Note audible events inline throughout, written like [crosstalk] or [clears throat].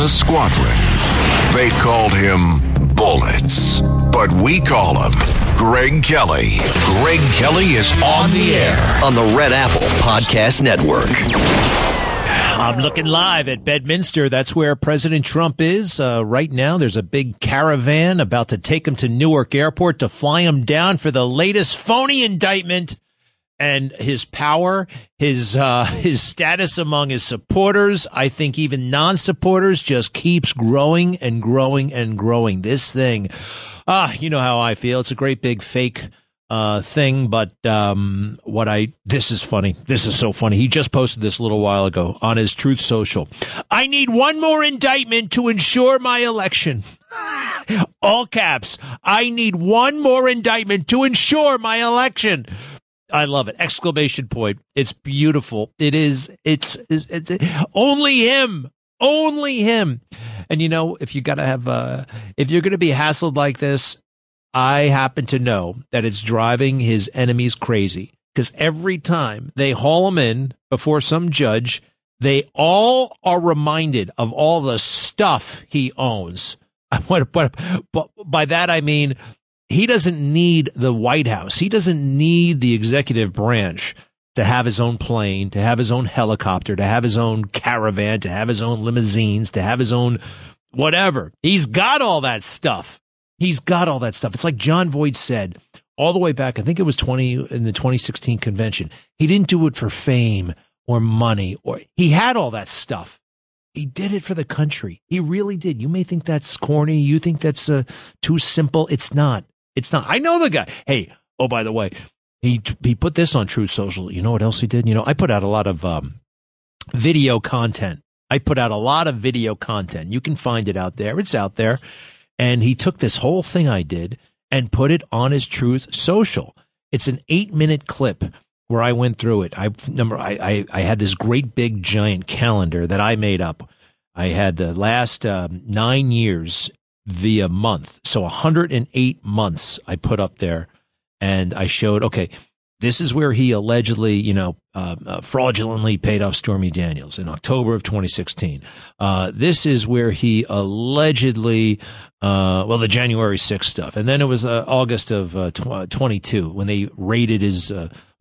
The squadron, they called him Bullets, but we call him Greg Kelly. Greg Kelly is on the air on the Red Apple Podcast Network. I'm looking live at Bedminster. That's where President Trump is uh, right now. There's a big caravan about to take him to Newark Airport to fly him down for the latest phony indictment. And his power, his uh, [laughs] his status among his supporters, I think even non-supporters, just keeps growing and growing and growing. This thing, ah, you know how I feel. It's a great big fake uh, thing, but um, what I this is funny. This is so funny. He just posted this a little while ago on his Truth Social. I need one more indictment to ensure my election. [laughs] All caps. I need one more indictment to ensure my election. I love it! Exclamation point! It's beautiful. It is. It's. It's, it's only him. Only him. And you know, if you gotta have, uh, if you're gonna be hassled like this, I happen to know that it's driving his enemies crazy because every time they haul him in before some judge, they all are reminded of all the stuff he owns. [laughs] But by that I mean he doesn't need the White House. He doesn't need the executive branch to have his own plane, to have his own helicopter, to have his own caravan, to have his own limousines, to have his own whatever. He's got all that stuff. He's got all that stuff. It's like Jon Voight said all the way back. I think it was 20 in the 2016 convention. He didn't do it for fame or money or he had all that stuff. He did it for the country. He really did. You may think that's corny. You think that's uh, too simple. It's not. It's not. I know the guy. Hey, oh, by the way, he he put this on Truth Social. You know what else he did? You know, I put out a lot of um, video content. I put out a lot of video content. You can find it out there. It's out there. And he took this whole thing I did and put it on his Truth Social. It's an eight minute clip where I went through it. I number I, I, I had this great big giant calendar that I made up. I had the last um, nine years via month, so 108 months I put up there, and I showed okay this is where he allegedly, you know, uh, uh, fraudulently paid off Stormy Daniels in October of 2016. Uh, this is where he allegedly, uh, well, the January 6th stuff. And then it was uh, August of uh, tw- 22 when they raided his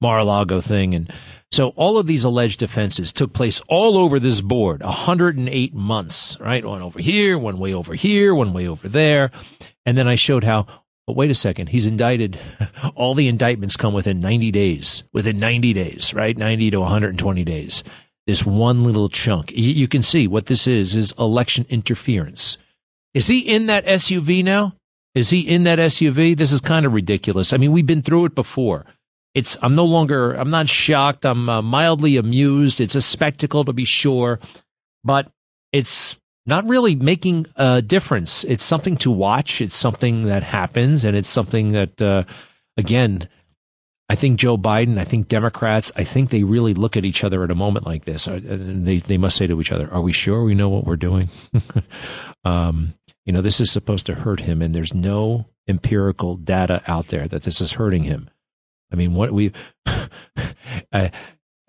Mar-a-Lago thing. And so all of these alleged offenses took place all over this board, 108 months, right? One over here, one way over here, one way over there. And then I showed how but wait a second, he's indicted. [laughs] All the indictments come within 90 days, within 90 days, right? 90 to 120 days. This one little chunk. You can see what this is, is election interference. Is he in that SUV now? Is he in that SUV? This is kind of ridiculous. I mean, we've been through it before. It's, I'm no longer, I'm not shocked. I'm uh, mildly amused. It's a spectacle to be sure, but it's not really making a difference. It's something to watch. It's something that happens, and it's something that, uh, again, I think Joe Biden, I think Democrats, I think they really look at each other at a moment like this, uh, and they they must say to each other, "Are we sure we know what we're doing?" [laughs] um, you know, this is supposed to hurt him, and there's no empirical data out there that this is hurting him. I mean, what we, [laughs] uh,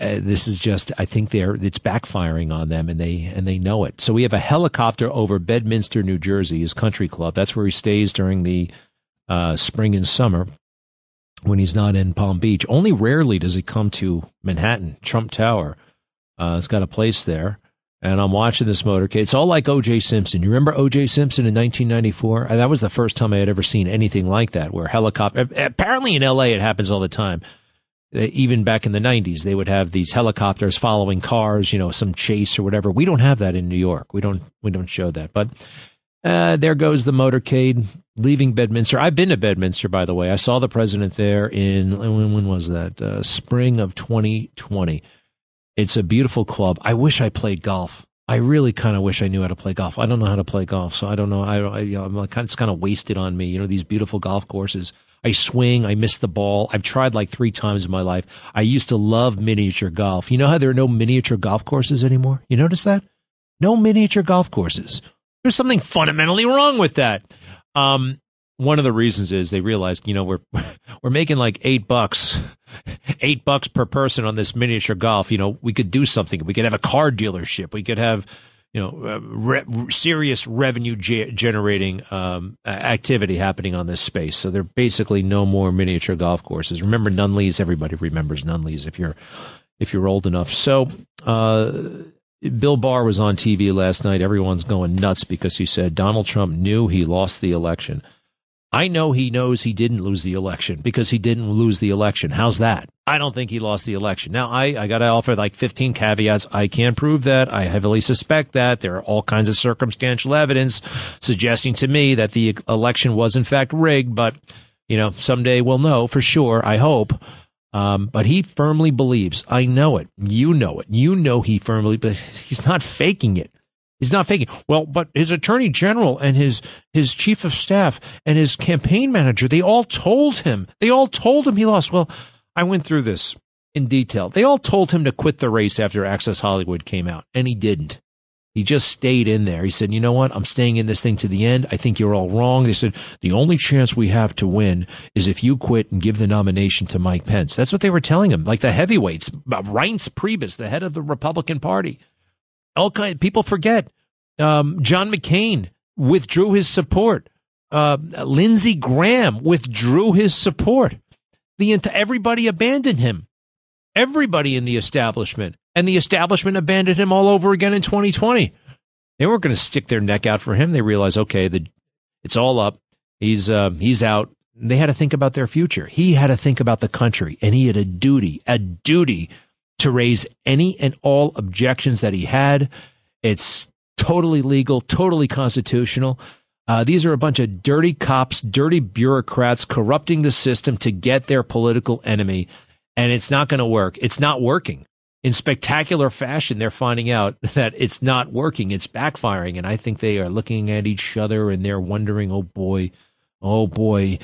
uh, this is just I think they're it's backfiring on them and they and they know it. So we have a helicopter over Bedminster, New Jersey, his country club. That's where he stays during the uh, spring and summer when he's not in Palm Beach. Only rarely does he come to Manhattan, Trump Tower. Uh, it's got a place there. And I'm watching this motorcade. It's all like O.J. Simpson. You remember O.J. Simpson in 1994? That was the first time I had ever seen anything like that, where helicopter. Apparently in L.A. it happens all the time uh, even back in the 90s, they would have these helicopters following cars, you know, some chase or whatever. We don't have that in New York. We don't, we don't show that. But uh, there goes the motorcade leaving Bedminster. I've been to Bedminster, by the way. I saw the president there in, when, when was that? Uh, spring of 2020. It's a beautiful club. I wish I played golf. I really kind of wish I knew how to play golf. I don't know how to play golf, so I don't know. I, I you know, I'm like, it's kind of wasted on me. You know, these beautiful golf courses. I swing, I miss the ball. I've tried like three times in my life. I used to love miniature golf. You know how there are no miniature golf courses anymore? You notice that? No miniature golf courses. There's something fundamentally wrong with that. Um, one of the reasons is they realized, you know, we're [laughs] we're making like eight bucks, [laughs] eight bucks per person on this miniature golf. You know, we could do something. We could have a car dealership. We could have, you know, uh, re- serious revenue ge- generating um, activity happening on this space. So there are basically no more miniature golf courses. Remember Nunley's? Everybody remembers Nunley's if you're if you're old enough. So. Uh, Bill Barr was on TV last night. Everyone's going nuts because he said Donald Trump knew he lost the election. I know he knows he didn't lose the election because he didn't lose the election. How's that? I don't think he lost the election. Now, I, I got to offer like 15 caveats. I can't prove that. I heavily suspect that. There are all kinds of circumstantial evidence suggesting to me that the election was in fact rigged, but, you know, someday we'll know for sure. I hope. Um, but he firmly believes. I know it. You know it. You know he firmly, but he's not faking it. He's not faking. Well, but his attorney general and his his chief of staff and his campaign manager, they all told him. They all told him he lost. Well, I went through this in detail. They all told him to quit the race after Access Hollywood came out, and he didn't. He just stayed in there. He said, "You know what? I'm staying in this thing to the end. I think you're all wrong." They said, "The only chance we have to win is if you quit and give the nomination to Mike Pence." That's what they were telling him, like the heavyweights, Reince Priebus, the head of the Republican Party all kind people forget. Um, John McCain withdrew his support. Uh, Lindsey Graham withdrew his support. The everybody abandoned him. Everybody in the establishment, and the establishment abandoned him all over again in 2020. They weren't going to stick their neck out for him. They realized, okay, the, it's all up. He's uh, he's out. They had to think about their future. He had to think about the country, and he had a duty, a duty to raise any and all objections that he had. It's totally legal, totally constitutional. Uh, these are a bunch of dirty cops, dirty bureaucrats corrupting the system to get their political enemy. And it's not going to work. It's not working. In spectacular fashion, they're finding out [laughs] that it's not working. It's backfiring. And I think they are looking at each other and they're wondering, oh boy, oh boy,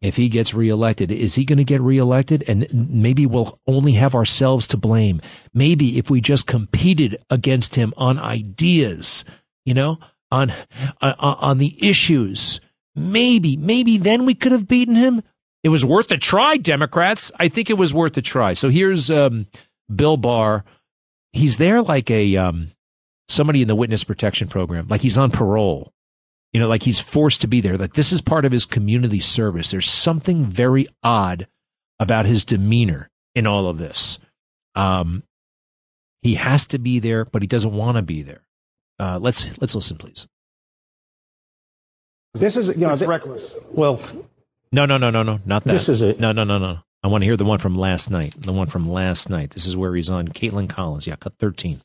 if he gets reelected. Is he going to get reelected? And maybe we'll only have ourselves to blame. Maybe if we just competed against him on ideas, you know, on, uh, on the issues, maybe, maybe then we could have beaten him. It was worth a try, Democrats. I think it was worth a try. So here's um, Bill Barr. He's there like a um, somebody in the witness protection program, like he's on parole you know, like he's forced to be there. Like this is part of his community service. There's something very odd about his demeanor in all of this. Um, he has to be there, but he doesn't want to be there. Uh, let's let's listen, please. This is you know it's th- reckless. Well, no, no, no, no, no, not that. This is it. No, no, no, no. I want to hear the one from last night. The one from last night. This is where he's on Kaitlan Collins. Yeah, cut thirteen.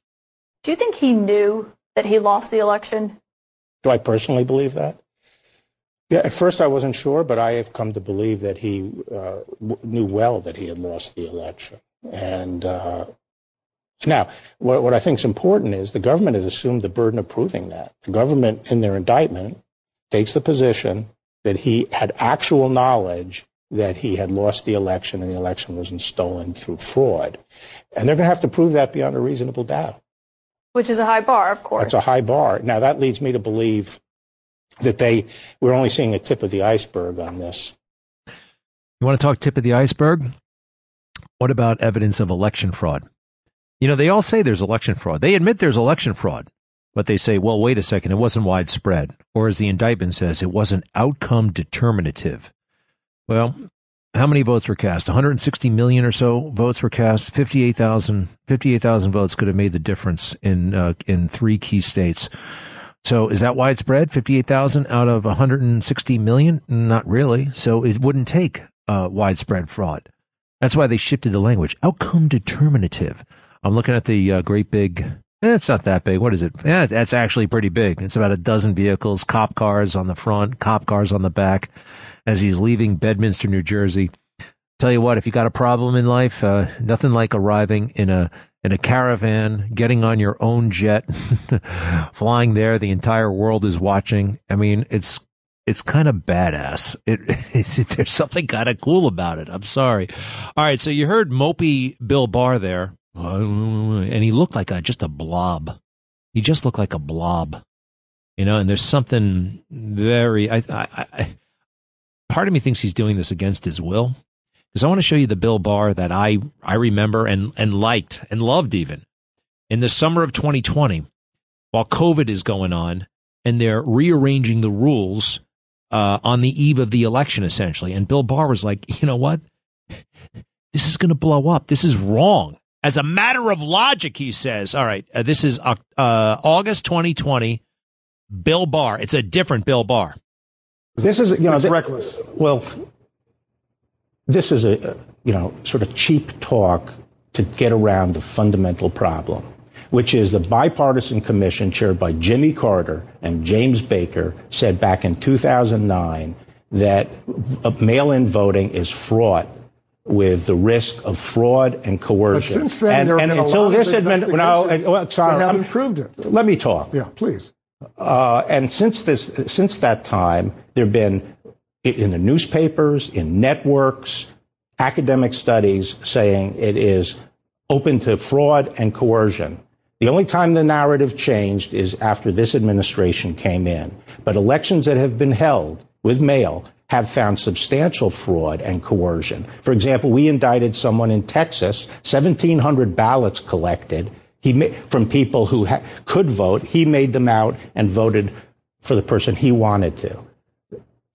Do you think he knew that he lost the election? Do I personally believe that? Yeah, at first I wasn't sure, but I have come to believe that he uh, w- knew well that he had lost the election. And uh, now, what, what I think is important is the government has assumed the burden of proving that. The government, in their indictment, takes the position that he had actual knowledge that he had lost the election and the election wasn't stolen through fraud. And they're going to have to prove that beyond a reasonable doubt. Which is a high bar, of course. It's a high bar. Now, that leads me to believe that they, we're only seeing a tip of the iceberg on this. You want to talk tip of the iceberg? What about evidence of election fraud? You know, they all say there's election fraud. They admit there's election fraud, but they say, well, wait a second, it wasn't widespread. Or as the indictment says, it wasn't outcome determinative. Well, how many votes were cast? 160 million or so votes were cast. 58,000 58,000 votes could have made the difference in uh, in three key states. So is that widespread? 58,000 out of 160 million? Not really. So it wouldn't take uh, widespread fraud. That's why they shifted the language. Outcome determinative. I'm looking at the uh, great big. It's not that big. What is it? Yeah, that's actually pretty big. It's about a dozen vehicles, cop cars on the front, cop cars on the back as he's leaving Bedminster, New Jersey. Tell you what, if you got a problem in life, uh, nothing like arriving in a in a caravan, getting on your own jet, [laughs] flying there. The entire world is watching. I mean, it's it's kind of badass. It, it [laughs] there's something kind of cool about it. I'm sorry. All right, so you heard mopey Bill Barr there, and he looked like a, just a blob. He just looked like a blob, you know. And there's something very. I, I, I part of me thinks he's doing this against his will because I want to show you the Bill Barr that I I remember and and liked and loved even in the summer of 2020 while COVID is going on and they're rearranging the rules uh, on the eve of the election, essentially. And Bill Barr was like, you know what? This is going to blow up. This is wrong. As a matter of logic, he says, all right, uh, this is uh, August 2020. Bill Barr. It's a different Bill Barr. This is, you know, it's reckless. Well, this is a, you know, sort of cheap talk to get around the fundamental problem which is the bipartisan commission chaired by Jimmy Carter and James Baker said back in 2009 that mail in voting is fraught with the risk of fraud and coercion. But since then, and, there and until this administration, no, well, sorry, haven't I'm, proved it. Let me talk. Yeah, please. Uh, and since this, since that time, there have been in the newspapers, in networks, academic studies saying it is open to fraud and coercion. The only time the narrative changed is after this administration came in. But elections that have been held with mail have found substantial fraud and coercion. For example, we indicted someone in Texas, 1,700 ballots collected he from people who ha- could vote. He made them out and voted for the person he wanted to.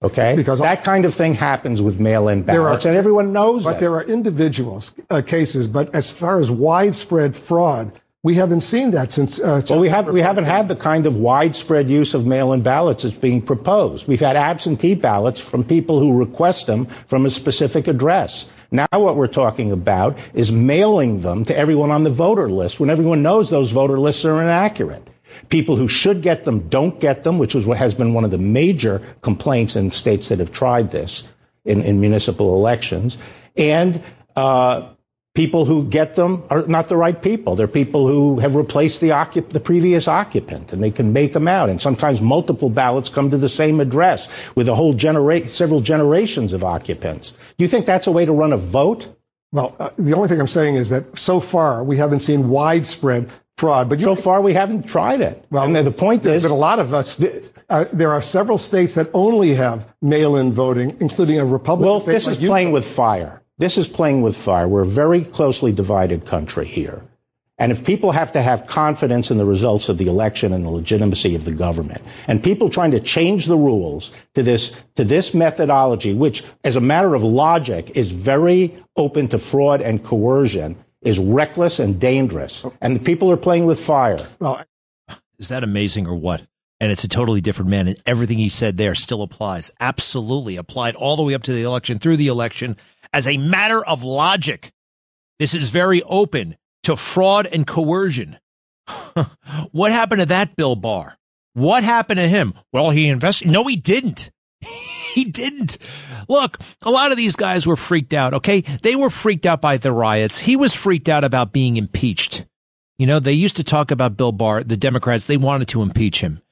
Okay, because that kind of thing happens with mail-in ballots, are, and everyone knows. But there are individual uh, cases. But as far as widespread fraud, we haven't seen that since. Uh, well, we have we haven't had the kind of widespread use of mail-in ballots that's being proposed. We've had absentee ballots from people who request them from a specific address. Now, what we're talking about is mailing them to everyone on the voter list when everyone knows those voter lists are inaccurate. People who should get them don't get them, which was what has been one of the major complaints in states that have tried this in, in municipal elections. And uh, people who get them are not the right people. They're people who have replaced the, occup- the previous occupant, and they can make them out. And sometimes multiple ballots come to the same address with a whole genera- several generations of occupants. Do you think that's a way to run a vote? Well, uh, the only thing I'm saying is that so far we haven't seen widespread fraud. But so far we haven't tried it. Well, and the point is that a lot of us. Uh, there are several states that only have mail-in voting, including a Republican. Well, this is playing with fire. This is playing with fire. We're a very closely divided country here. And if people have to have confidence in the results of the election and the legitimacy of the government, and people trying to change the rules to this, to this methodology, which as a matter of logic is very open to fraud and coercion, is reckless and dangerous. And the people are playing with fire. Well, is that amazing or what? And it's a totally different man. And everything he said there still applies. Absolutely applied all the way up to the election, through the election, as a matter of logic. This is very open to fraud and coercion. [laughs] what happened to that Bill Barr? What happened to him? Well, he invested. No, he didn't. [laughs] he didn't. Look, a lot of these guys were freaked out, okay? They were freaked out by the riots. He was freaked out about being impeached. You know, they used to talk about Bill Barr, the Democrats, they wanted to impeach him.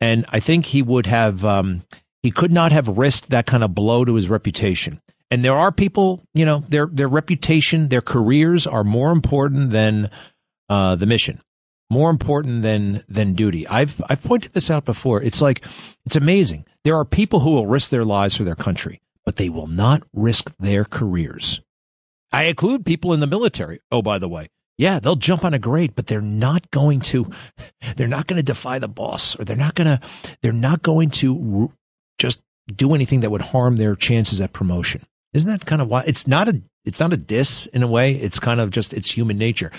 And I think he would have, um, he could not have risked that kind of blow to his reputation. And there are people, you know, their their reputation, their careers are more important than uh, the mission, more important than than duty. I've I've pointed this out before. It's like it's amazing. There are people who will risk their lives for their country, but they will not risk their careers. I include people in the military. Oh, by the way, yeah, they'll jump on a grade, but they're not going to, [laughs] they're not going to defy the boss or they're not going to, they're not going to just do anything that would harm their chances at promotion. Isn't that kind of why it's not a it's not a diss in a way. It's kind of just it's human nature.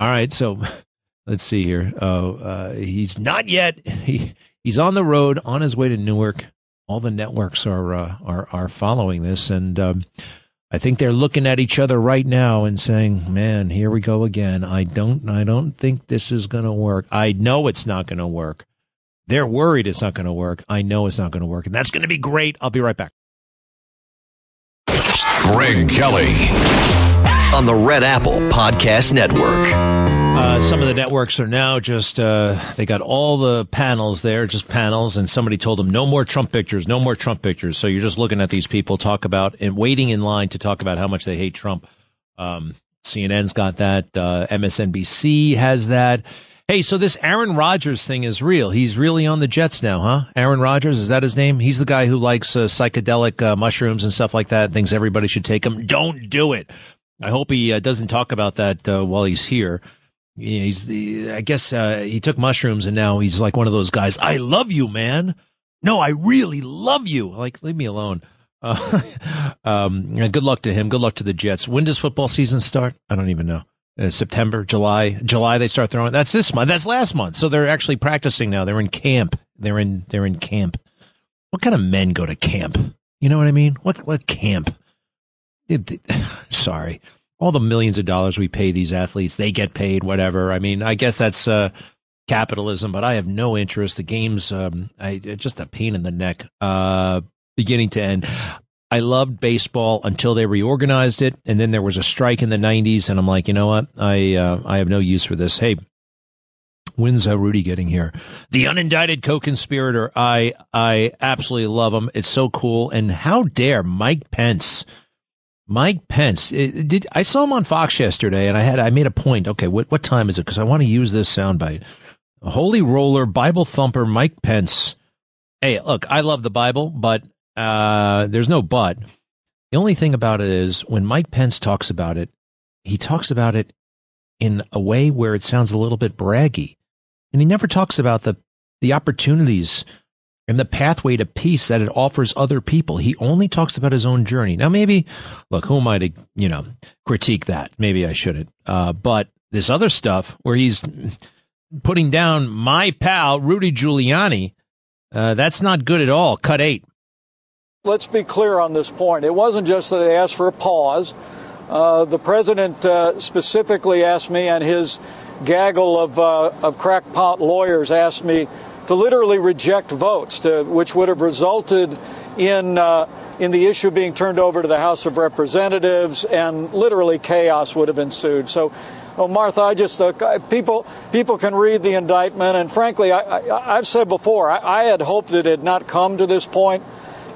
All right, so [laughs] let's see here. Oh, uh, he's not yet. [laughs] He he's on the road on his way to Newark. All the networks are uh, are are following this, and um, I think they're looking at each other right now and saying, "Man, here we go again. I don't I don't think this is going to work. I know it's not going to work." They're worried it's not going to work. I know it's not going to work, and that's going to be great. I'll be right back. Greg Kelly on the Red Apple Podcast Network. Uh, some of the networks are now just, uh, they got all the panels there, just panels, and somebody told them no more Trump pictures, no more Trump pictures. So you're just looking at these people talk about and waiting in line to talk about how much they hate Trump. Um, CNN's got that. Uh, MSNBC has that. Hey, so this Aaron Rodgers thing is real. He's really on the Jets now, huh? Aaron Rodgers, is that his name? He's the guy who likes uh, psychedelic uh, mushrooms and stuff like that, thinks everybody should take them. Don't do it. I hope he uh, doesn't talk about that uh, while he's here. He's the, I guess uh, he took mushrooms and now he's like one of those guys. I love you, man. No, I really love you. Like, leave me alone. Uh, [laughs] um, good luck to him. Good luck to the Jets. When does football season start? I don't even know. Uh, September, July, July. They start throwing. That's this month. That's last month. So they're actually practicing now. They're in camp. They're in. They're in camp. What kind of men go to camp? You know what I mean? What what camp? It, it, [sighs] sorry, all the millions of dollars we pay these athletes, they get paid. Whatever. I mean, I guess that's uh, capitalism, but I have no interest. The game's um, I, just a pain in the neck. Uh, beginning to end. I loved baseball until they reorganized it, and then there was a strike in the '90s, and I'm like, you know what? I uh, I have no use for this. Hey, when's uh, Rudy getting here? The unindicted co-conspirator. I I absolutely love him. It's so cool. And how dare Mike Pence? Mike Pence. It, did I saw him on Fox yesterday, and I had I made a point. Okay, what what time is it? Because I want to use this soundbite. Holy roller, Bible thumper, Mike Pence. Hey, look, I love the Bible, but uh, there's no but. The only thing about it is when Mike Pence talks about it, he talks about it in a way where it sounds a little bit braggy. And he never talks about the, the opportunities and the pathway to peace that it offers other people. He only talks about his own journey. Now, maybe, look, who am I to, you know, critique that? Maybe I shouldn't. Uh, but this other stuff where he's putting down my pal, Rudy Giuliani, uh, that's not good at all. Cut eight. Let's be clear on this point. It wasn't just that they asked for a pause. Uh, the president uh, specifically asked me, and his gaggle of, uh, of crackpot lawyers asked me to literally reject votes, to, which would have resulted in uh, in the issue being turned over to the House of Representatives, and literally chaos would have ensued. So. Well, Martha, I just people people can read the indictment, and frankly, I, have said before, I, I had hoped it had not come to this point.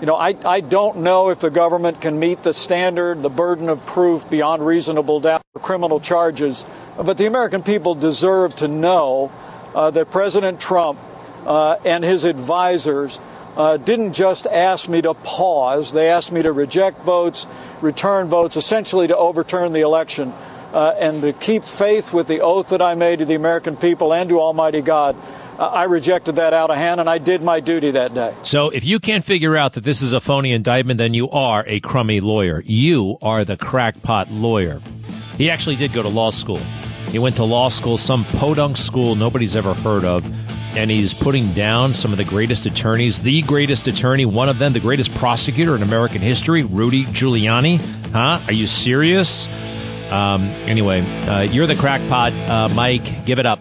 You know, I, I don't know if the government can meet the standard, the burden of proof beyond reasonable doubt for criminal charges, but the American people deserve to know uh, that President Trump uh, and his advisors uh, didn't just ask me to pause, they asked me to reject votes, return votes, essentially to overturn the election. Uh, and to keep faith with the oath that I made to the American people and to Almighty God. I rejected that out of hand, and I did my duty that day. So, if you can't figure out that this is a phony indictment, then you are a crummy lawyer. You are the crackpot lawyer. He actually did go to law school. He went to law school, some podunk school nobody's ever heard of, and he's putting down some of the greatest attorneys. The greatest attorney, one of them, the greatest prosecutor in American history, Rudy Giuliani. Huh? Are you serious? Um, anyway, uh, you're the crackpot, uh, Mike. Give it up.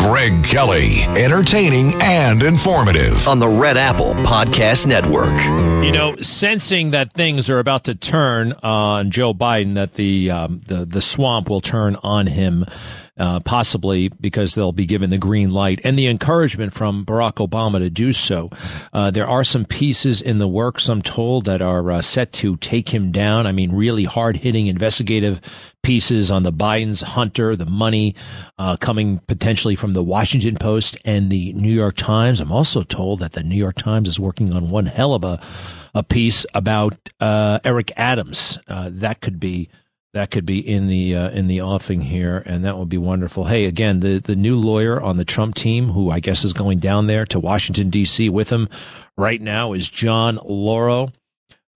Greg Kelly, entertaining and informative on the Red Apple Podcast Network. You know, sensing that things are about to turn on Joe Biden, that the um, the the swamp will turn on him uh, possibly because they'll be given the green light and the encouragement from Barack Obama to do so. Uh, there are some pieces in the works, I'm told, that are uh, set to take him down. I mean, really hard hitting investigative pieces on the Biden's Hunter, the money uh, coming potentially from the Washington Post and the New York Times. I'm also told that the New York Times is working on one hell of a, a piece about uh, Eric Adams. That could be that could be in the uh, in the offing here, and that would be wonderful. Hey, again, the the new lawyer on the Trump team, who I guess is going down there to Washington D.C. with him right now, is John Lauro.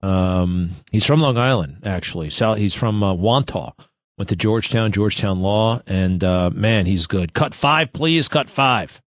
Um, he's from Long Island, actually. He's from uh, Wantagh. Went to Georgetown, Georgetown Law, and uh, man, he's good. Cut five, please. Cut five.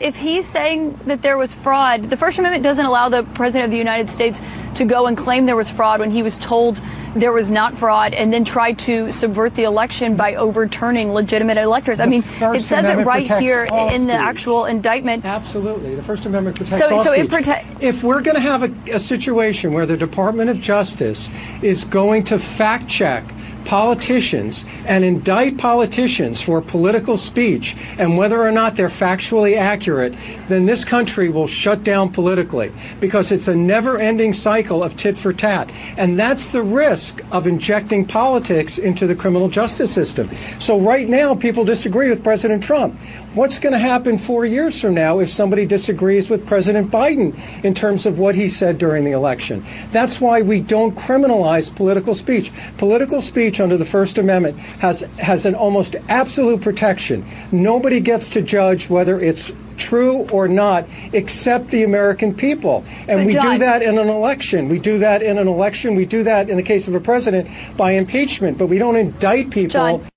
If he's saying that there was fraud, the First Amendment doesn't allow the President of the United States to go and claim there was fraud when he was told there was not fraud and then try to subvert the election by overturning legitimate electors. I mean, it says Amendment it right here in the actual indictment. Absolutely. The First Amendment protects So- all so it speech. prote- if we're going to have a, a situation where the Department of Justice is going to fact check politicians and indict politicians for political speech and whether or not they're factually accurate, then this country will shut down politically because it's a never ending cycle of tit for tat. And that's the risk of injecting politics into the criminal justice system. So, right now, people disagree with President Trump. What's going to happen four years from now if somebody disagrees with President Biden in terms of what he said during the election? That's why we don't criminalize political speech. Political speech under the First Amendment has, has an almost absolute protection. Nobody gets to judge whether it's true or not except the American people. And But we do that in an election. We do that in an election. We do that in the case of a president by impeachment, but we don't indict people. John.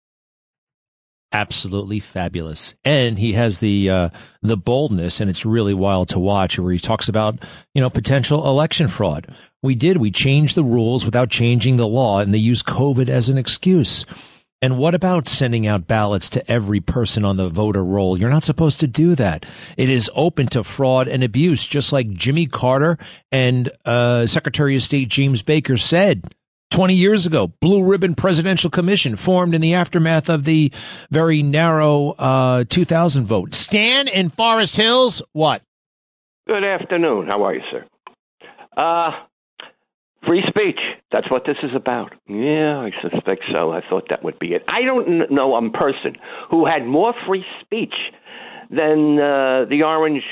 Absolutely fabulous. And he has the uh, the boldness, and it's really wild to watch, where he talks about you know potential election fraud. We did. We changed the rules without changing the law, and they use COVID as an excuse. And what about sending out ballots to every person on the voter roll? You're not supposed to do that. It is open to fraud and abuse, just like Jimmy Carter and uh, Secretary of State James Baker said 20 years ago. Blue Ribbon Presidential Commission formed in the aftermath of the very narrow uh, 2000 vote. Stan in Forest Hills, what? Good afternoon. How are you, sir? Uh, free speech. That's what this is about. Yeah, I suspect so. I thought that would be it. I don't know a person who had more free speech than uh, the orange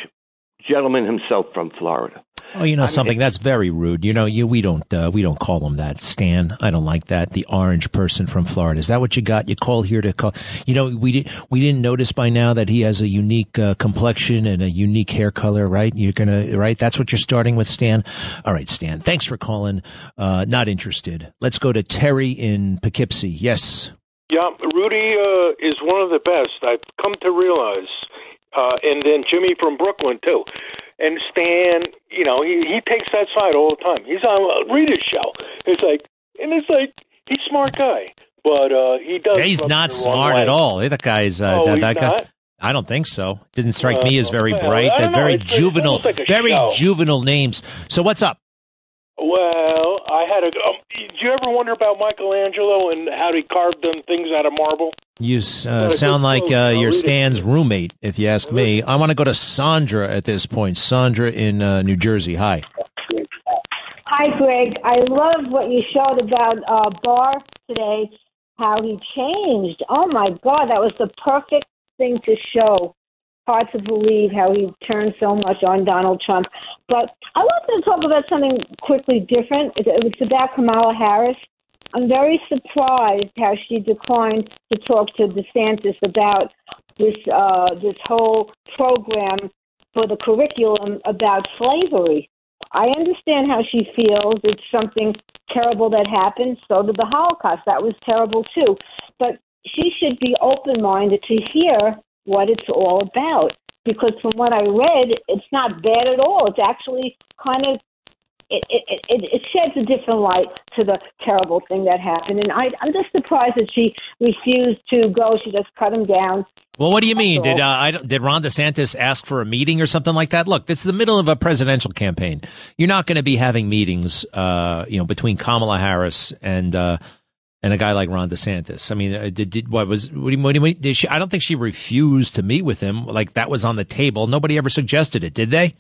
gentleman himself from Florida. Oh, you know something that's very rude. You know, you we don't uh, we don't call him that, Stan. I don't like that. The orange person from Florida. Is that what you got? You call here to call. You know, we did we didn't notice by now that he has a unique uh, complexion and a unique hair color, right? You're gonna right. That's what you're starting with, Stan. All right, Stan. Thanks for calling. Uh, not interested. Let's go to Terry in Poughkeepsie. Yes. Yeah, Rudy uh, is one of the best. I've come to realize, uh, and then Jimmy from Brooklyn too, and Stan. You know, he he takes that side all the time. He's on uh, Rita's show. It's like, and it's like he's a smart guy, but uh, he does. He's not me the wrong smart way. at all. That guy's uh, Oh, that, that guy. not? I don't think so. Didn't strike me as very bright. They're know. very juvenile, like very show. juvenile names. So what's up? Well, I had a. Um, did you ever wonder about Michelangelo and how he carved them things out of marble? You uh, sound like uh, your Stan's roommate, if you ask me. I want to go to Sandra at this point. Sandra in uh, New Jersey. Hi. Hi, Greg. I love what you showed about uh, Barr today, how he changed. Oh, my God, that was the perfect thing to show. Hard to believe how he turned so much on Donald Trump. But I wanted to talk about something quickly different. It's about Kamala Harris. I'm very surprised how she declined to talk to DeSantis about this uh, this whole program for the curriculum about slavery. I understand how she feels. It's something terrible that happened. So did the Holocaust. That was terrible too. But she should be open minded to hear what it's all about. Because from what I read, it's not bad at all. It's actually kind of it, it, it, it sheds a different light to the terrible thing that happened. And I, I'm just surprised that she refused to go. She just cut him down. Well, what do you mean? Did uh. I, did Ron DeSantis ask for a meeting or something like that? Look, this is the middle of a presidential campaign. You're not going to be having meetings, uh, you know, between Kamala Harris and uh, and a guy like Ron DeSantis. I mean, uh, did, did what was what do you, what do you, did she? I don't think she refused to meet with him. Like that was on the table. Nobody ever suggested it, did they?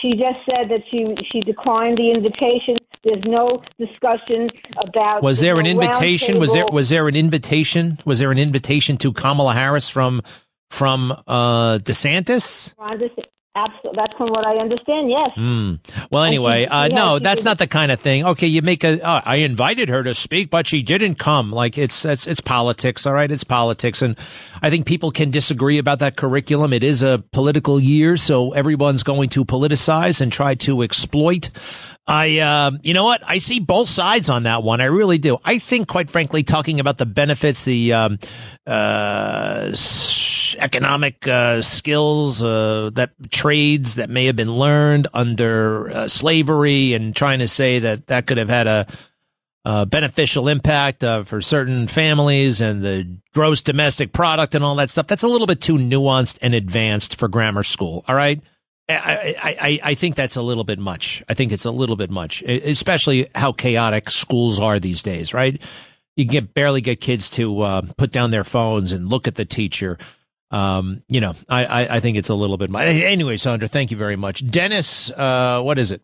She just said that she she declined the invitation. There's no discussion about. Was there an no invitation? Was there was there an invitation? Was there an invitation to Kamala Harris from from uh, DeSantis? Ron, De- Absolutely. That's from what I understand. Yes. Mm. Well, anyway, uh, no, that's not the kind of thing. Okay, you make a. Uh, I invited her to speak, but she didn't come. Like it's it's it's politics. All right, it's politics, and I think people can disagree about that curriculum. It is a political year, so everyone's going to politicize and try to exploit. I, uh, you know what? I see both sides on that one. I really do. I think, quite frankly, talking about the benefits, the um, uh, economic uh, skills, uh, that trades that may have been learned under uh, slavery, and trying to say that that could have had a, a beneficial impact uh, for certain families and the gross domestic product and all that stuff. That's a little bit too nuanced and advanced for grammar school. All right. I, I, I think that's a little bit much. I think it's a little bit much, especially how chaotic schools are these days, right? You get barely get kids to uh, put down their phones and look at the teacher. Um, you know, I, I, I, think it's a little bit much. Anyway, Sandra, thank you very much. Dennis, uh, what is it?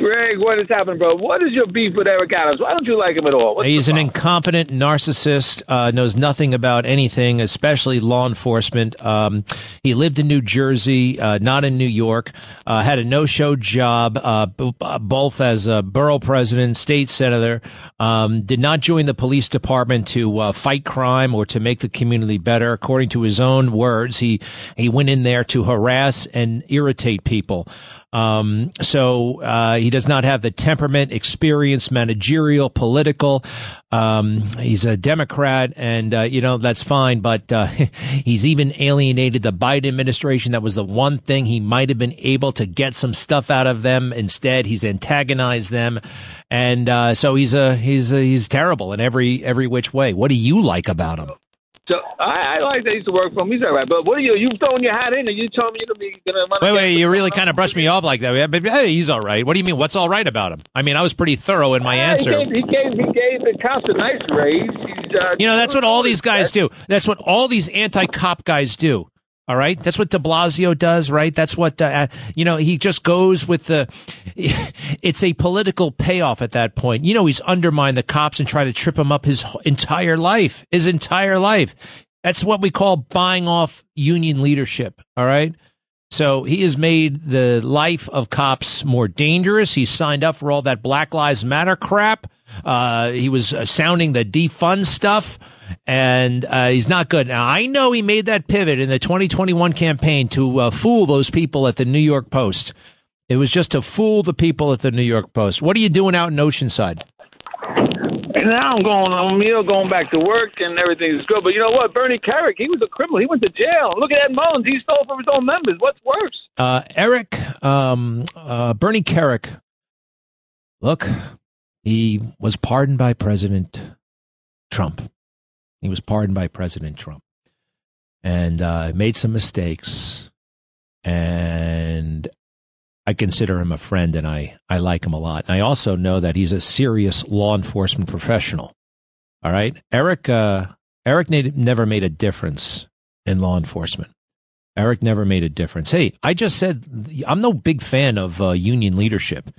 Greg, what is happening, bro? What is your beef with Eric Adams? Why don't you like him at all? What's He's an incompetent narcissist, uh, knows nothing about anything, especially law enforcement. Um, he lived in New Jersey, uh, not in New York, uh, had a no show job, uh, b- both as a borough president, state senator, um, did not join the police department to uh, fight crime or to make the community better. According to his own words, he, he went in there to harass and irritate people. Um, so uh, he does not have the temperament, experience, managerial, political. Um, he's a Democrat, and uh, you know that's fine. But uh, [laughs] he's even alienated the Biden administration. That was the one thing he might have been able to get some stuff out of them. Instead, he's antagonized them, and uh, so he's a he's a, he's terrible in every every which way. What do you like about him? So I, I like that he used to work for him. He's all right. But what are you? You throwing your hat in and you told me you're gonna be Wait, wait. You really kind of brushed me off like that. But hey, he's all right. What do you mean? What's all right about him? I mean, I was pretty thorough in my uh, answer. He gave, he gave he gave the cops a nice raise. He's, uh, you know, that's what all these guys do. That's what all these anti-cop guys do. All right. That's what de Blasio does, right? That's what, uh, you know, he just goes with the, [laughs] it's a political payoff at that point. You know, he's undermined the cops and tried to trip him up his entire life, his entire life. That's what we call buying off union leadership. All right. So he has made the life of cops more dangerous. He signed up for all that Black Lives Matter crap. Uh, he was uh, sounding the defund stuff, and uh, he's not good. Now, I know he made that pivot in the 2021 campaign to uh, fool those people at the New York Post. It was just to fool the people at the New York Post. What are you doing out in Oceanside? And now I'm going, I'm you know, going back to work and everything's good. But you know what? Bernie Kerik, he was a criminal. He went to jail. Look at Ed Mullins. He stole from his own members. What's worse? Uh, Eric, um, uh, Bernie Kerik, look, he was pardoned by President Trump. He was pardoned by President Trump and uh, made some mistakes. And I consider him a friend and I, I like him a lot. And I also know that he's a serious law enforcement professional. All right. Eric, uh, Eric never made a difference in law enforcement. Eric never made a difference. Hey, I just said I'm no big fan of uh, union leadership.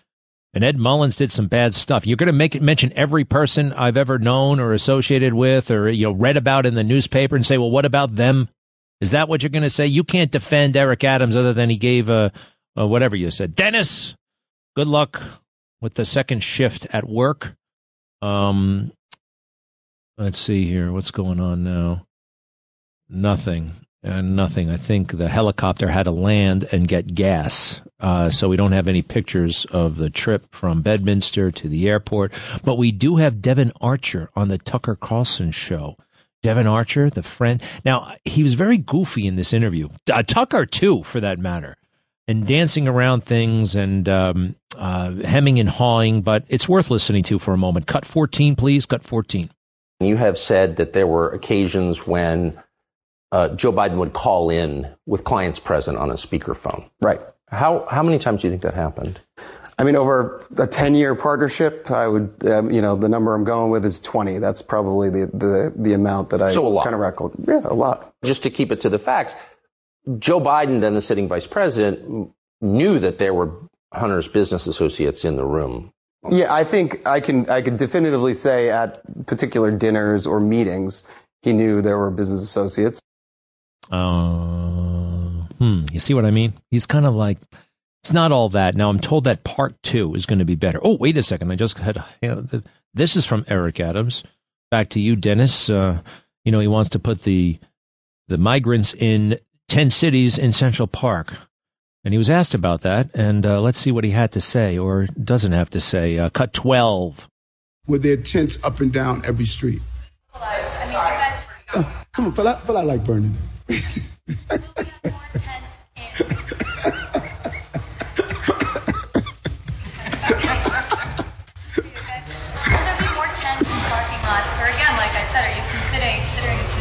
And Ed Mullins did some bad stuff. You're going to make it mention every person I've ever known or associated with or you know read about in the newspaper and say, "Well, what about them?" Is that what you're going to say? You can't defend Eric Adams other than he gave a uh, whatever you said. Dennis, good luck with the second shift at work. Um, let's see here. What's going on now? Nothing. Uh, nothing. I think the helicopter had to land and get gas. Uh, so we don't have any pictures of the trip from Bedminster to the airport, but we do have Devon Archer on the Tucker Carlson show. Devon Archer, the friend. Now, he was very goofy in this interview. Uh, Tucker, too, for that matter and dancing around things and um, uh, hemming and hawing, but it's worth listening to for a moment. Cut 14, please. Cut 14. You have said that there were occasions when uh, Joe Biden would call in with clients present on a speakerphone. Right. How, how many times do you think that happened? I mean, over a 10 year partnership, I would, um, you know, the number I'm going with is 20. That's probably the, the, the amount that I so kind of record. Yeah, a lot. Just to keep it to the facts, Joe Biden, then the sitting vice president, knew that there were Hunter's business associates in the room. Yeah, I think I can I can definitively say at particular dinners or meetings, he knew there were business associates. Uh, hmm, you see what I mean? He's kind of like, it's not all that. Now I'm told that part two is going to be better. Oh, wait a second. I just had, you know, this is from Eric Adams. Back to you, Dennis. Uh, you know, he wants to put the, the migrants in 10 cities in Central Park. And he was asked about that. And uh, let's see what he had to say or doesn't have to say. Uh, cut 12. With their tents up and down every street. Oh, come on, feel I, I like burning it.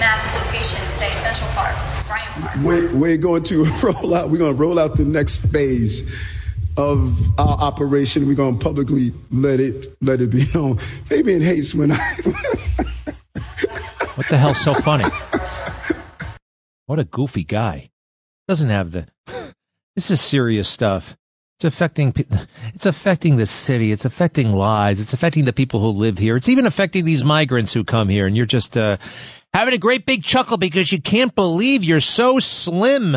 Massive location, say Central Park, Bryant Park? We're, we're going to [laughs] roll out. We're going to roll out the next phase of our operation. We're going to publicly let it let it be known. Fabian hates when I. [laughs] what the hell's so funny? What a goofy guy. Doesn't have the. [sighs] This is serious stuff. It's affecting [sighs] it's affecting the city. It's affecting lives. It's affecting the people who live here. It's even affecting these migrants who come here. And you're just uh, having a great big chuckle because you can't believe you're so slim.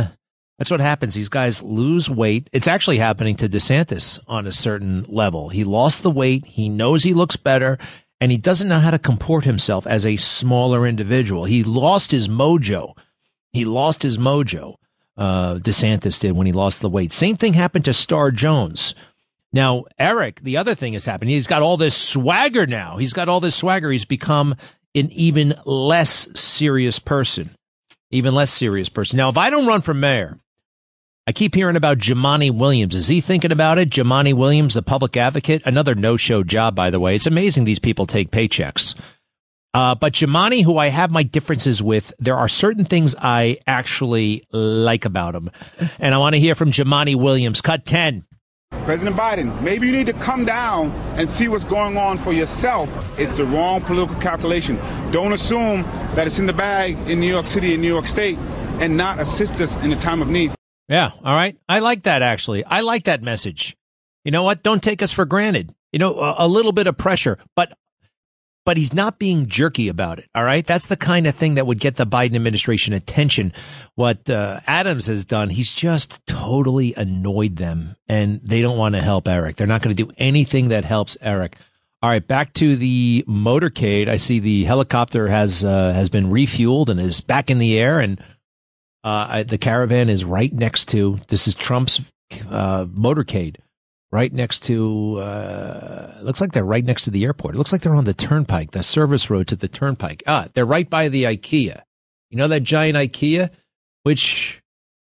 That's what happens. These guys lose weight. It's actually happening to DeSantis on a certain level. He lost the weight. He knows he looks better and he doesn't know how to comport himself as a smaller individual. He lost his mojo. He lost his mojo. Uh, DeSantis did when he lost the weight. Same thing happened to Star Jones. Now, Eric, the other thing has happened. He's got all this swagger now. He's got all this swagger. He's become an even less serious person. Even less serious person. Now, if I don't run for mayor, I keep hearing about Jumaane Williams. Is he thinking about it? Jumaane Williams, the public advocate, another no-show job, by the way. It's amazing these people take paychecks. Uh, but Jumaane, who I have my differences with, there are certain things I actually like about him. And I want to hear from Jumaane Williams. Cut 10. President Biden, maybe you need to come down and see what's going on for yourself. It's the wrong political calculation. Don't assume that it's in the bag in New York City and New York State and not assist us in a time of need. Yeah, all right. I like that actually. I like that message. You know what? Don't take us for granted. You know, a, a little bit of pressure, but but he's not being jerky about it. All right. That's the kind of thing that would get the Biden administration attention. What uh, Adams has done, he's just totally annoyed them and they don't want to help Eric. They're not going to do anything that helps Eric. All right, back to the motorcade. I see the helicopter has uh, has been refueled and is back in the air, and uh, the caravan is right next to. This is Trump's uh, motorcade right next to uh looks like they're right next to the airport. It looks like they're on the turnpike, the service road to the turnpike. Ah, they're right by the IKEA. You know that giant IKEA which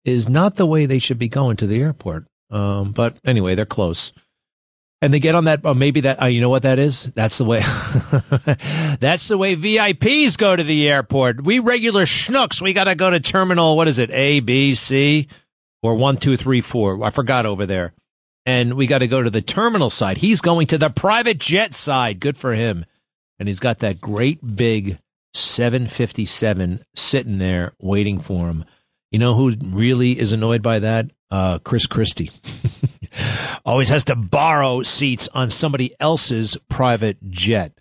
is not the way they should be going to the airport. Um but anyway, they're close. And they get on that, oh, maybe that, uh, you know what that is? That's the way, [laughs] that's the way VIPs go to the airport. We regular schnooks, we got to go to terminal, what is it, A, B, C, or one, two, three, four. I forgot over there and we got to go to the terminal side. He's going to the private jet side. Good for him. And he's got that great big 757 sitting there waiting for him. You know who really is annoyed by that? Uh, Chris Christie. [laughs] Always has to borrow seats on somebody else's private jet.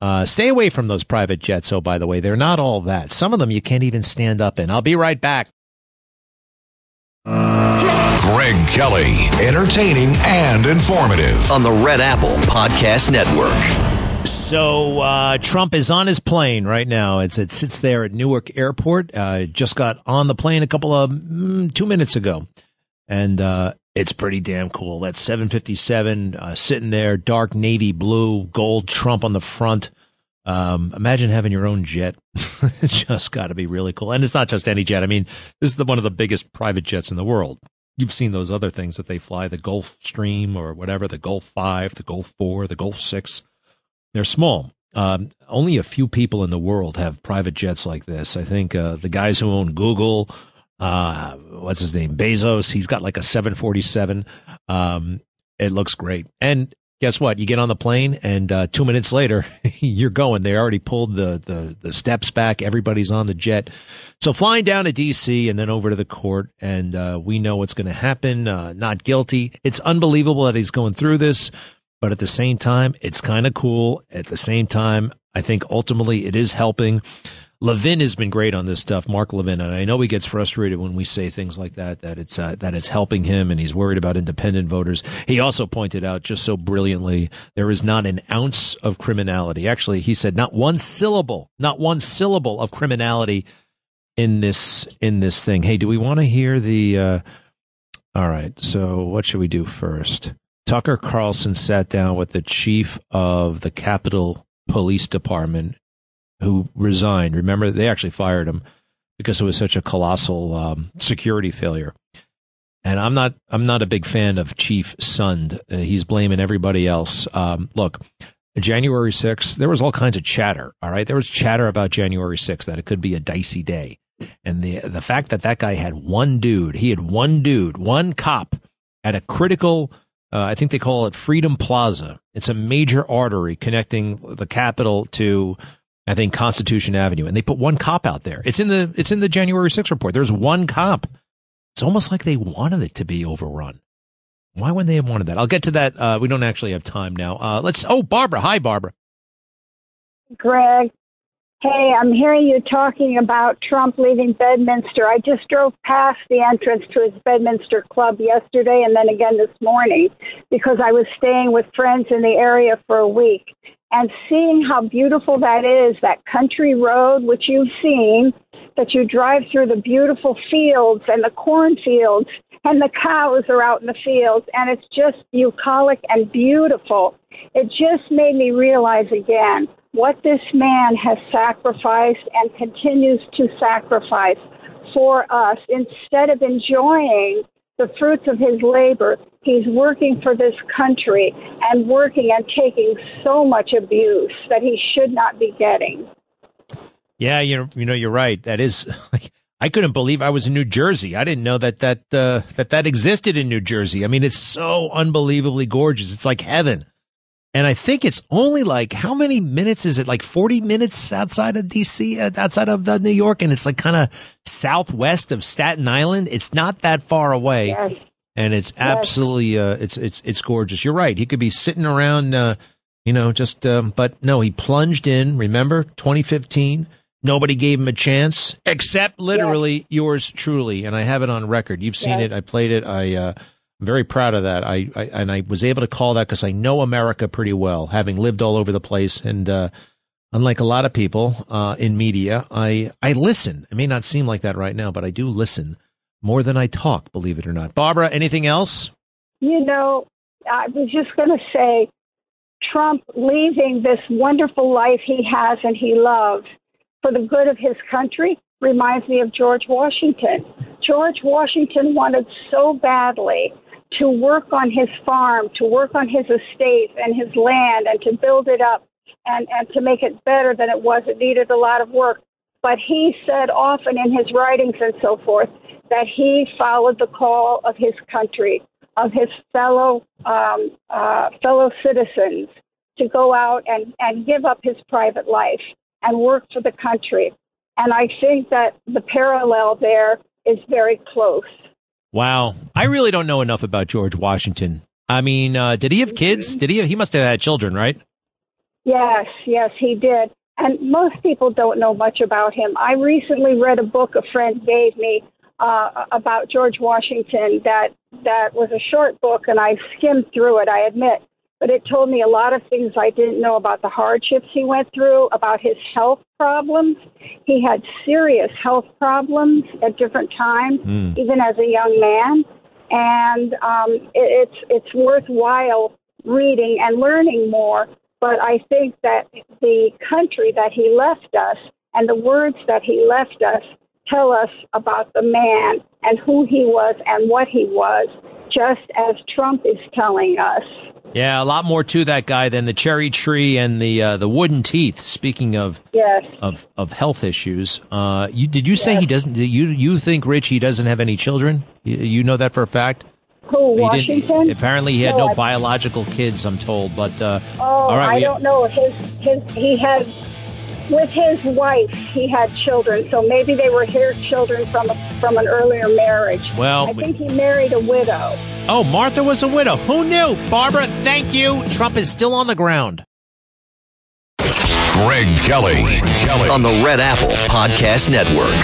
Uh, stay away from those private jets. Oh, by the way, they're not all that. Some of them you can't even stand up in. I'll be right back. Greg Kelly, entertaining and informative on the Red Apple Podcast Network. So uh, Trump is on his plane right now. It's, it sits there at Newark Airport. Uh, just got on the plane a couple of mm, two minutes ago, and uh, it's pretty damn cool. That 757 uh, sitting there, dark navy blue, gold Trump on the front. Um, imagine having your own jet. [laughs] it's just got to be really cool. And it's not just any jet. I mean, this is the, one of the biggest private jets in the world you've seen those other things that they fly, the Gulfstream or whatever, the Gulf 5, the Gulf 4, the Gulf 6. They're small. Um, only a few people in the world have private jets like this. I think uh, the guys who own Google, uh, what's his name, Bezos, he's got like a 747. Um, it looks great. And guess what? You get on the plane, and uh, two minutes later, [laughs] you're going. They already pulled the, the, the steps back. Everybody's on the jet. So flying down to D.C. and then over to the court, and uh, we know what's going to happen. Uh, not guilty. It's unbelievable that he's going through this, but at the same time, it's kind of cool. At the same time, I think ultimately it is helping. Levin has been great on this stuff, Mark Levin, and I know he gets frustrated when we say things like that. That it's uh, that it's helping him, and he's worried about independent voters. He also pointed out just so brilliantly there is not an ounce of criminality. Actually, he said not one syllable, not one syllable of criminality in this in this thing. Hey, do we want to hear the? Uh, all right, so what should we do first? Tucker Carlson sat down with the chief of the Capitol Police Department who resigned. Remember, they actually fired him because it was such a colossal um, security failure. And I'm not I'm not a big fan of Chief Sund. Uh, he's blaming everybody else. Um, look, January 6th, there was all kinds of chatter. All right, there was chatter about January 6th that it could be a dicey day, and the the fact that that guy had one dude, he had one dude, one cop at a critical. Uh, I think they call it Freedom Plaza. It's a major artery connecting the Capitol to I think Constitution Avenue, and they put one cop out there. It's in the it's in the January 6th report. There's one cop. It's almost like they wanted it to be overrun. Why wouldn't they have wanted that? I'll get to that. Uh, we don't actually have time now. Uh, let's. Oh, Barbara. Hi, Barbara. Greg. Hey, I'm hearing you talking about Trump leaving Bedminster. I just drove past the entrance to his Bedminster club yesterday and then again this morning because I was staying with friends in the area for a week and seeing how beautiful that is, that country road, which you've seen, that you drive through the beautiful fields and the cornfields, and the cows are out in the fields, and it's just bucolic and beautiful. It just made me realize again what this man has sacrificed and continues to sacrifice for us instead of enjoying the fruits of his labor. He's working for this country and working and taking so much abuse that he should not be getting. Yeah, you know, you know, you're right. That is, [laughs] I couldn't believe I was in New Jersey. I didn't know that that uh, that that existed in New Jersey. I mean, it's so unbelievably gorgeous. It's like heaven. And I think it's only like how many minutes is it? Like 40 minutes outside of DC, uh, outside of uh, New York, and it's like kind of southwest of Staten Island. It's not that far away, yes. And it's absolutely uh, it's it's it's gorgeous. You're right. He could be sitting around, uh, you know, just um, but no, he plunged in. Remember 2015. Nobody gave him a chance, except literally yes. yours truly, and I have it on record. You've seen yes. it. I played it. I uh, I'm very proud of that. I, I and I was able to call that because I know America pretty well, having lived all over the place. And uh, unlike a lot of people uh, in media, I I listen. It may not seem like that right now, but I do listen more than I talk. Believe it or not. Barbara, anything else? You know, I was just going to say, Trump leaving this wonderful life he has and he loves for the good of his country reminds me of George Washington. George Washington wanted so badly to work on his farm, to work on his estate and his land, and to build it up and, and to make it better than it was. It needed a lot of work. But he said often in his writings and so forth that he followed the call of his country, of his fellow um, uh, fellow citizens, to go out and, and give up his private life and work for the country. And I think that the parallel there is very close. Wow. I really don't know enough about George Washington. I mean, uh, did he have kids? Did he? Have, he must have had children, right? Yes, yes, he did. And most people don't know much about him. I recently read a book a friend gave me uh, about George Washington. That that was a short book, and I skimmed through it. I admit, but it told me a lot of things I didn't know about the hardships he went through, about his health problems. He had serious health problems at different times, mm. even as a young man. And um, it, it's it's worthwhile reading and learning more. But I think that the country that he left us and the words that he left us tell us about the man and who he was and what he was, just as Trump is telling us. Yeah, a lot more to that guy than the cherry tree and the uh, the wooden teeth. Speaking of yes. of of health issues, uh, you did you say yes. he doesn't? You you think Rich he doesn't have any children? You, you know that for a fact. Who Washington? Apparently, he had no, no biological kids. I'm told, but uh, oh, all right, I don't know. His his he had with his wife, he had children, so maybe they were his children from a, from an earlier marriage. Well, I think he married a widow. Oh, Martha was a widow. Who knew? Barbara, thank you. Trump is still on the ground. Greg Kelly. Kelly on the Red Apple Podcast Network.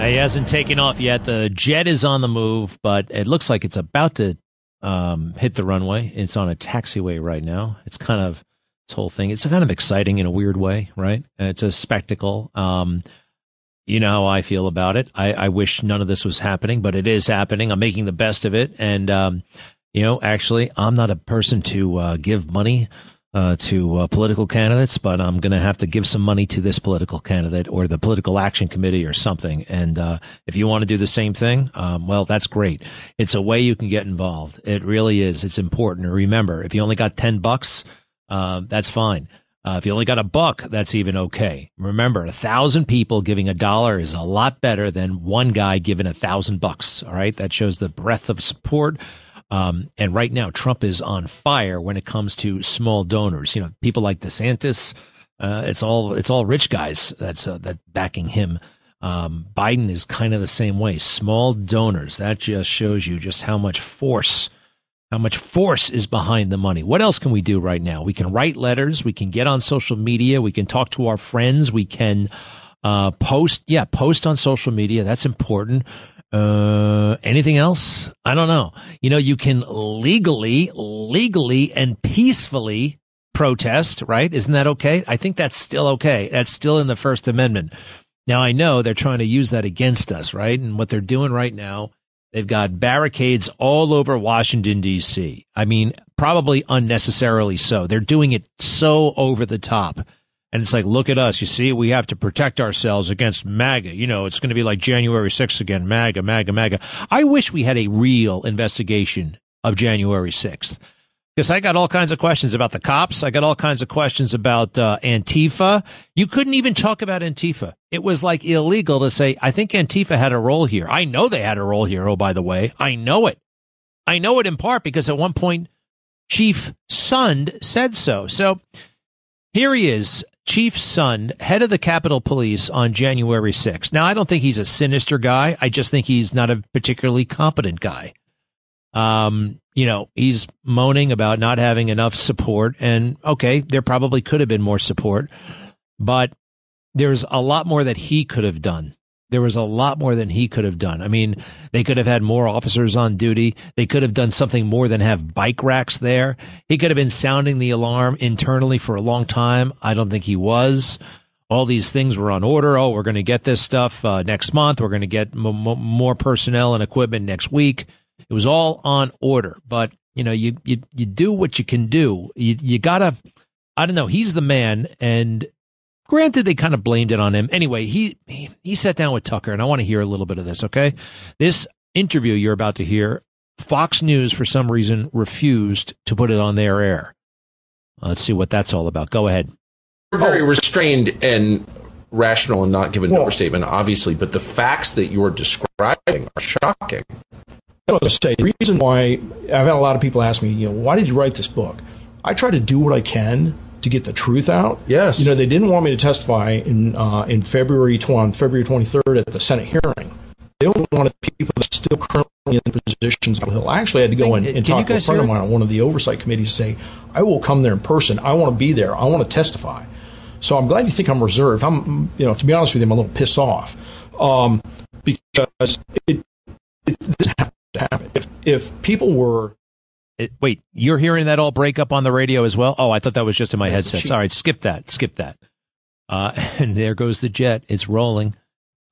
He hasn't taken off yet. The jet is on the move, but it looks like it's about to um, hit the runway. It's on a taxiway right now. It's kind of this whole thing. It's kind of exciting in a weird way, right? It's a spectacle. Um, you know how I feel about it. I, I, wish none of this was happening, but it is happening. I'm making the best of it, and um, you know, actually, I'm not a person to uh, give money uh, to uh, political candidates, but I'm going to have to give some money to this political candidate or the political action committee or something. And uh, if you want to do the same thing, um, well, that's great. It's a way you can get involved. It really is. It's important. Remember, if you only got ten bucks, uh, that's fine. Uh, if you only got a buck, that's even okay. Remember, a thousand people giving a dollar is a lot better than one guy giving a thousand bucks. All right, that shows the breadth of support um, and right now, Trump is on fire when it comes to small donors. You know, people like DeSantis. Uh, it's all it's all rich guys that's uh, that backing him. Um, Biden is kind of the same way. Small donors. That just shows you just how much force, how much force is behind the money. What else can we do right now? We can write letters. We can get on social media. We can talk to our friends. We can uh, post. Yeah, post on social media. That's important. Uh, anything else? I don't know. You know, you can legally, legally and peacefully protest, right? Isn't that okay? I think that's still okay. That's still in the First Amendment. Now, I know they're trying to use that against us, right? And what they're doing right now, they've got barricades all over Washington, D.C. I mean, probably unnecessarily so. They're doing it so over the top. And it's like, look at us. You see, we have to protect ourselves against MAGA. You know, it's going to be like January 6th again. MAGA, MAGA, MAGA. I wish we had a real investigation of January 6th. Because I got all kinds of questions about the cops. I got all kinds of questions about uh, Antifa. You couldn't even talk about Antifa. It was like illegal to say, I think Antifa had a role here. I know they had a role here. Oh, by the way, I know it. I know it in part because at one point, Chief Sund said so. So here he is Chief Sund, head of the Capitol Police on January 6th. Now, I don't think he's a sinister guy. I just think he's not a particularly competent guy. Um, you know, he's moaning about not having enough support. And okay, there probably could have been more support, but there's a lot more that he could have done there was a lot more than he could have done. I mean, they could have had more officers on duty. They could have done something more than have bike racks there. He could have been sounding the alarm internally for a long time. I don't think he was. All these things were on order. Oh, we're going to get this stuff uh, next month. We're going to get m- m- more personnel and equipment next week. It was all on order. But you know, you you you do what you can do. You you gotta. I don't know. He's the man, and Granted, they kind of blamed it on him. Anyway, he, he, he sat down with Tucker, and I want to hear a little bit of this, okay? This interview you're about to hear, Fox News, for some reason, refused to put it on their air. Let's see what that's all about. Go ahead. You're very restrained and rational and not give an overstatement, obviously, but the facts that you're describing are shocking. I was to say, the reason why I've had a lot of people ask me, you know, why did you write this book? I try to do what I can to get the truth out. Yes. You know, they didn't want me to testify in uh, in February on February 23rd at the Senate hearing. They only wanted people that are still currently in positions on the Hill. I actually had to go and, and talk to a friend of mine on one of the oversight committees to say, I will come there in person. I want to be there. I want to testify. So I'm glad you think I'm reserved. I'm, you know, to be honest with you, I'm a little pissed off um, because it, it doesn't have to happen. If if people were it, wait, you're hearing that all break up on the radio as well? Oh, I thought that was just in my headset. All right, skip that. Skip that. Uh, [laughs] and there goes the jet. It's rolling,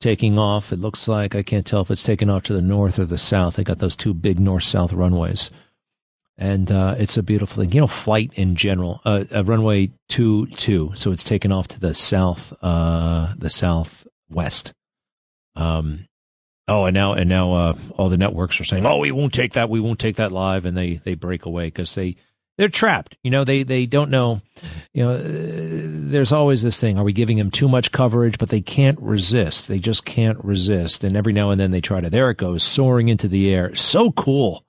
taking off. It looks like I can't tell if it's taking off to the north or the south. They got those two big north south runways. And uh, it's a beautiful thing. You know, flight in general, uh, a runway two two, so it's taken off to the south, uh, the southwest. Um, Oh, and now and now uh, all the networks are saying, "Oh, we won't take that. We won't take that live," and they they break away because they they're trapped. You know, they they don't know. You know, uh, there's always this thing: Are we giving them too much coverage? But they can't resist. They just can't resist. And every now and then they try to. There it goes, soaring into the air. So cool.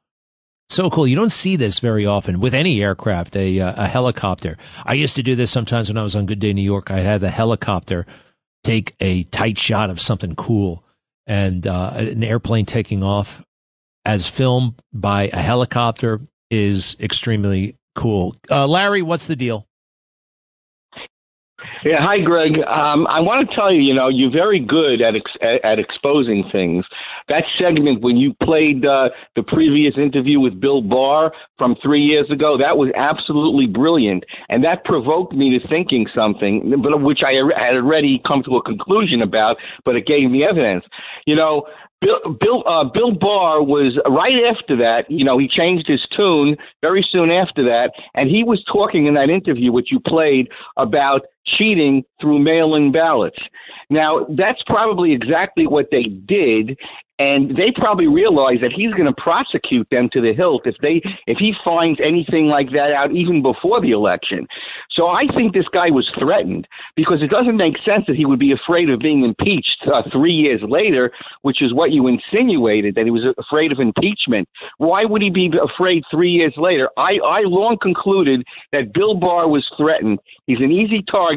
So cool. You don't see this very often with any aircraft, a, uh, a helicopter. I used to do this sometimes when I was on Good Day New York. I had the helicopter take a tight shot of something cool and uh, an airplane taking off as filmed by a helicopter is extremely cool. Uh, Larry, what's the deal? Yeah, hi, Greg. Um, I want to tell you, you know, you're very good at ex- at exposing things. That segment when you played uh, the previous interview with Bill Barr from three years ago, that was absolutely brilliant, and that provoked me to thinking something, but which I had already come to a conclusion about, but it gave me evidence. You know, Bill Bill, uh, Bill Barr was right after that. You know, he changed his tune very soon after that, and he was talking in that interview which you played about cheating through mail-in ballots. Now, that's probably exactly what they did, and they probably realize that he's going to prosecute them to the hilt if they if he finds anything like that out even before the election. So I think this guy was threatened because it doesn't make sense that he would be afraid of being impeached uh, three years later, which is what you insinuated that he was afraid of impeachment. Why would he be afraid three years later? I I long concluded that Bill Barr was threatened. He's an easy target.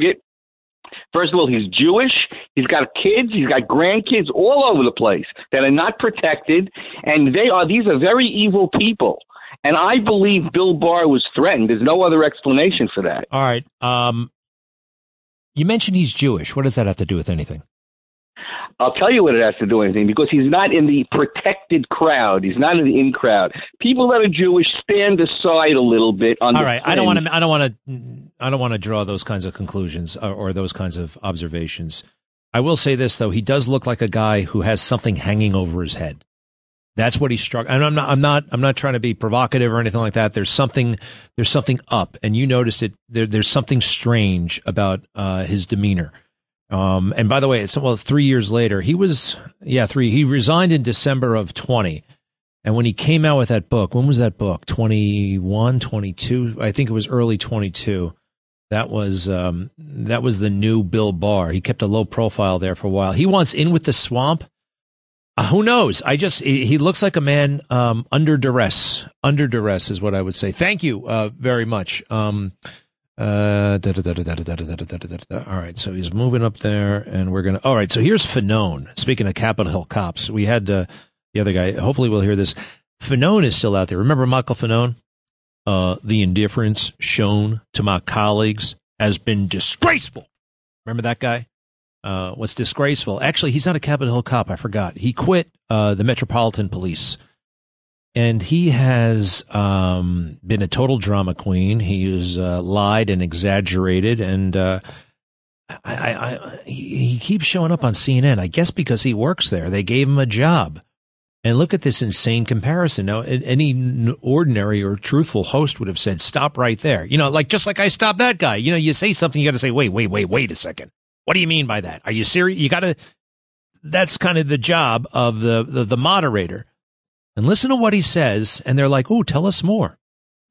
First of all, he's Jewish. He's got kids. He's got grandkids all over the place that are not protected, and they are. These are very evil people. And I believe Bill Barr was threatened. There's no other explanation for that. All right. Um, you mentioned he's Jewish. What does that have to do with anything? I'll tell you what it has to do with anything because he's not in the protected crowd. He's not in the in crowd. People that are Jewish stand aside a little bit. On All right, I don't want to. I don't want to. I don't want to draw those kinds of conclusions or, or those kinds of observations. I will say this though: he does look like a guy who has something hanging over his head. That's what he's struck. And I'm not. I'm not. I'm not trying to be provocative or anything like that. There's something. There's something up, and you notice it. There, there's something strange about uh, his demeanor. Um, and by the way, it's well, three years later. He was, yeah, three. He resigned in December of 20. And when he came out with that book, when was that book? 21, 22? I think it was early 22. That was, um, that was the new Bill Barr. He kept a low profile there for a while. He wants in with the swamp. Uh, who knows? I just, he looks like a man, um, under duress. Under duress is what I would say. Thank you, uh, very much. Um, uh, all right, so he's moving up there, and we're gonna. All right, so here's Fanone. Speaking of Capitol Hill cops, we had uh, the other guy. Hopefully, we'll hear this. Fanone is still out there. Remember Michael Fanone? Uh, the indifference shown to my colleagues has been disgraceful. Remember that guy? Uh, what's disgraceful? Actually, he's not a Capitol Hill cop. I forgot. He quit uh, the Metropolitan Police and he has um, been a total drama queen. He has uh, lied and exaggerated, and uh, I, I, I, he keeps showing up on CNN. I guess because he works there, they gave him a job. And look at this insane comparison. Now, any ordinary or truthful host would have said, "Stop right there." You know, like just like I stopped that guy. You know, you say something, you got to say, "Wait, wait, wait, wait a second. What do you mean by that? Are you serious? You got to." That's kind of the job of the, the, the moderator and listen to what he says. And they're like, "Oh, tell us more.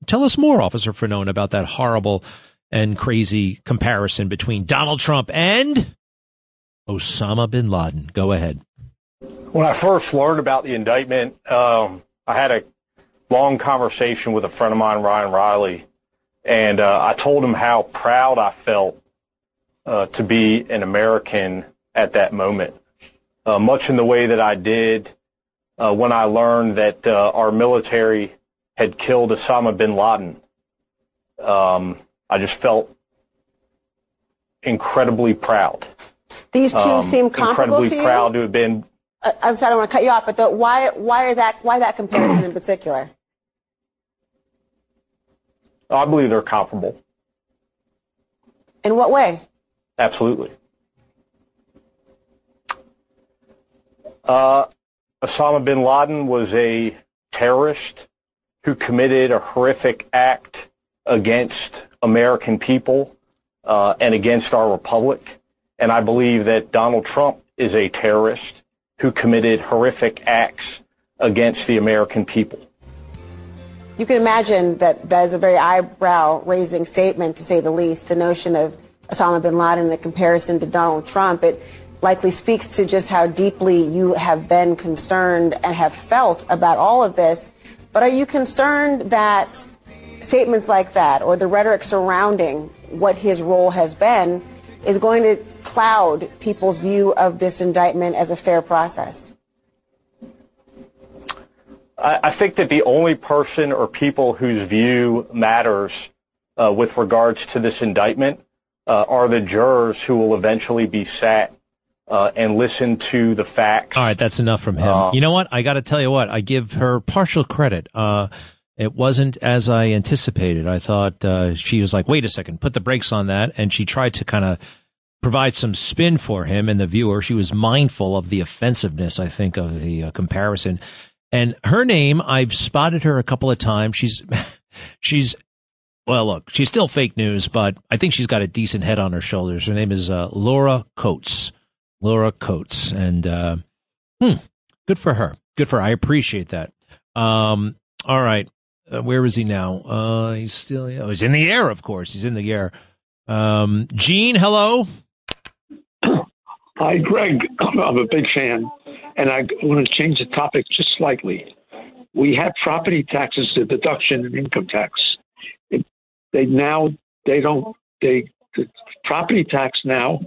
Tell us more, Officer Fanone, about that horrible and crazy comparison between Donald Trump and Osama bin Laden." Go ahead. When I first learned about the indictment, um, I had a long conversation with a friend of mine, Ryan Reilly, and uh, I told him how proud I felt uh, to be an American at that moment. Uh, much in the way that I did uh, when I learned that uh, our military had killed Osama bin Laden. Um, I just felt incredibly proud. These two um, seem comparable incredibly to you? proud to have been. Uh, I'm sorry, I don't want to cut you off, but the, why why are that why that comparison in particular? I believe they're comparable. In what way? Absolutely. Uh, Osama bin Laden was a terrorist who committed a horrific act against American people uh, and against our republic. And I believe that Donald Trump is a terrorist who committed horrific acts against the American people. You can imagine that that is a very eyebrow raising statement, to say the least. The notion of Osama bin Laden in comparison to Donald Trump. It likely speaks to just how deeply you have been concerned and have felt about all of this. But are you concerned that statements like that or the rhetoric surrounding what his role has been is going to cloud people's view of this indictment as a fair process? I, think that the only person or people whose view matters uh, with regards to this indictment uh, are the jurors who will eventually be sat uh, and listen to the facts. All right, that's enough from him. Uh, you know what? I got to tell you what. I give her partial credit. Uh, it wasn't as I anticipated. I thought uh, she was like, "Wait a second, put the brakes on that," and she tried to kind of provide some spin for him and the viewer. She was mindful of the offensiveness, I think, of the uh, comparison. And her name, I've spotted her a couple of times. She's [laughs] she's well, look, she's still fake news, but I think she's got a decent head on her shoulders. Her name is uh, Laura Coates. Laura Coates, and uh, hmm, good for her. Good for her. I appreciate that. Um, all right, uh, where is he now? Uh, he's still. Oh, he's in the air, of course. He's in the air. Um, Gene, hello. [clears throat] Hi, Greg. [clears throat] I'm a big fan, and I want to change the topic just slightly. We have property taxes, the deduction and income tax. It, they now they don't they the property tax now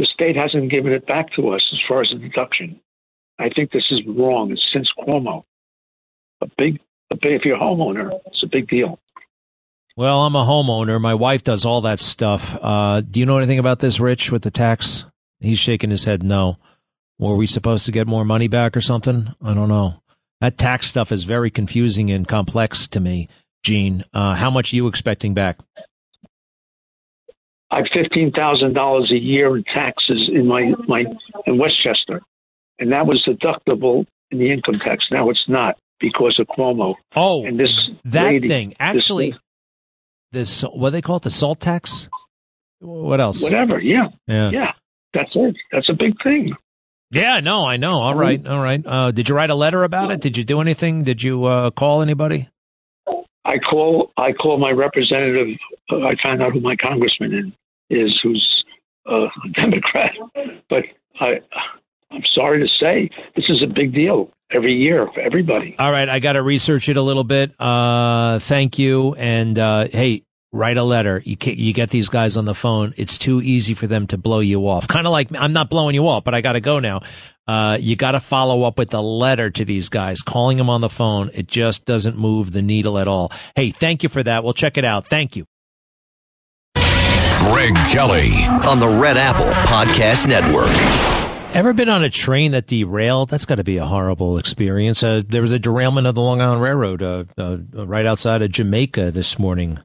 the state hasn't given it back to us as far as a deduction. I think this is wrong. It's since Cuomo. A big, a big if you're a homeowner, it's a big deal. Well, I'm a homeowner. My wife does all that stuff. Uh, do you know anything about this, Rich, with the tax? He's shaking his head no. Were we supposed to get more money back or something? I don't know. That tax stuff is very confusing and complex to me, Gene. Uh, how much are you expecting back? I have fifteen thousand dollars a year in taxes in my my in Westchester, and that was deductible in the income tax. Now it's not because of Cuomo. Oh, and this that lady, thing actually, this what do they call it, the salt tax. What else? whatever. Yeah, Yeah. yeah. That's it. That's a big thing. Yeah, no, I know. All right, all right. Uh, did you write a letter about it? Did you do anything? Did you uh, call anybody? I call I call my representative. Uh, I find out who my congressman is, who's uh, a Democrat. But I I'm sorry to say this is a big deal every year for everybody. All right, I got to research it a little bit. Uh, thank you. And uh, hey, write a letter. You you get these guys on the phone. It's too easy for them to blow you off. Kind of like I'm not blowing you off, but I got to go now. Uh, you got to follow up with a letter to these guys, calling them on the phone. It just doesn't move the needle at all. Hey, thank you for that. We'll check it out. Thank you. Greg Kelly on the Red Apple Podcast Network. Ever been on a train that derailed? That's got to be a horrible experience. Uh, there was a derailment of the Long Island Railroad uh, uh, right outside of Jamaica this morning.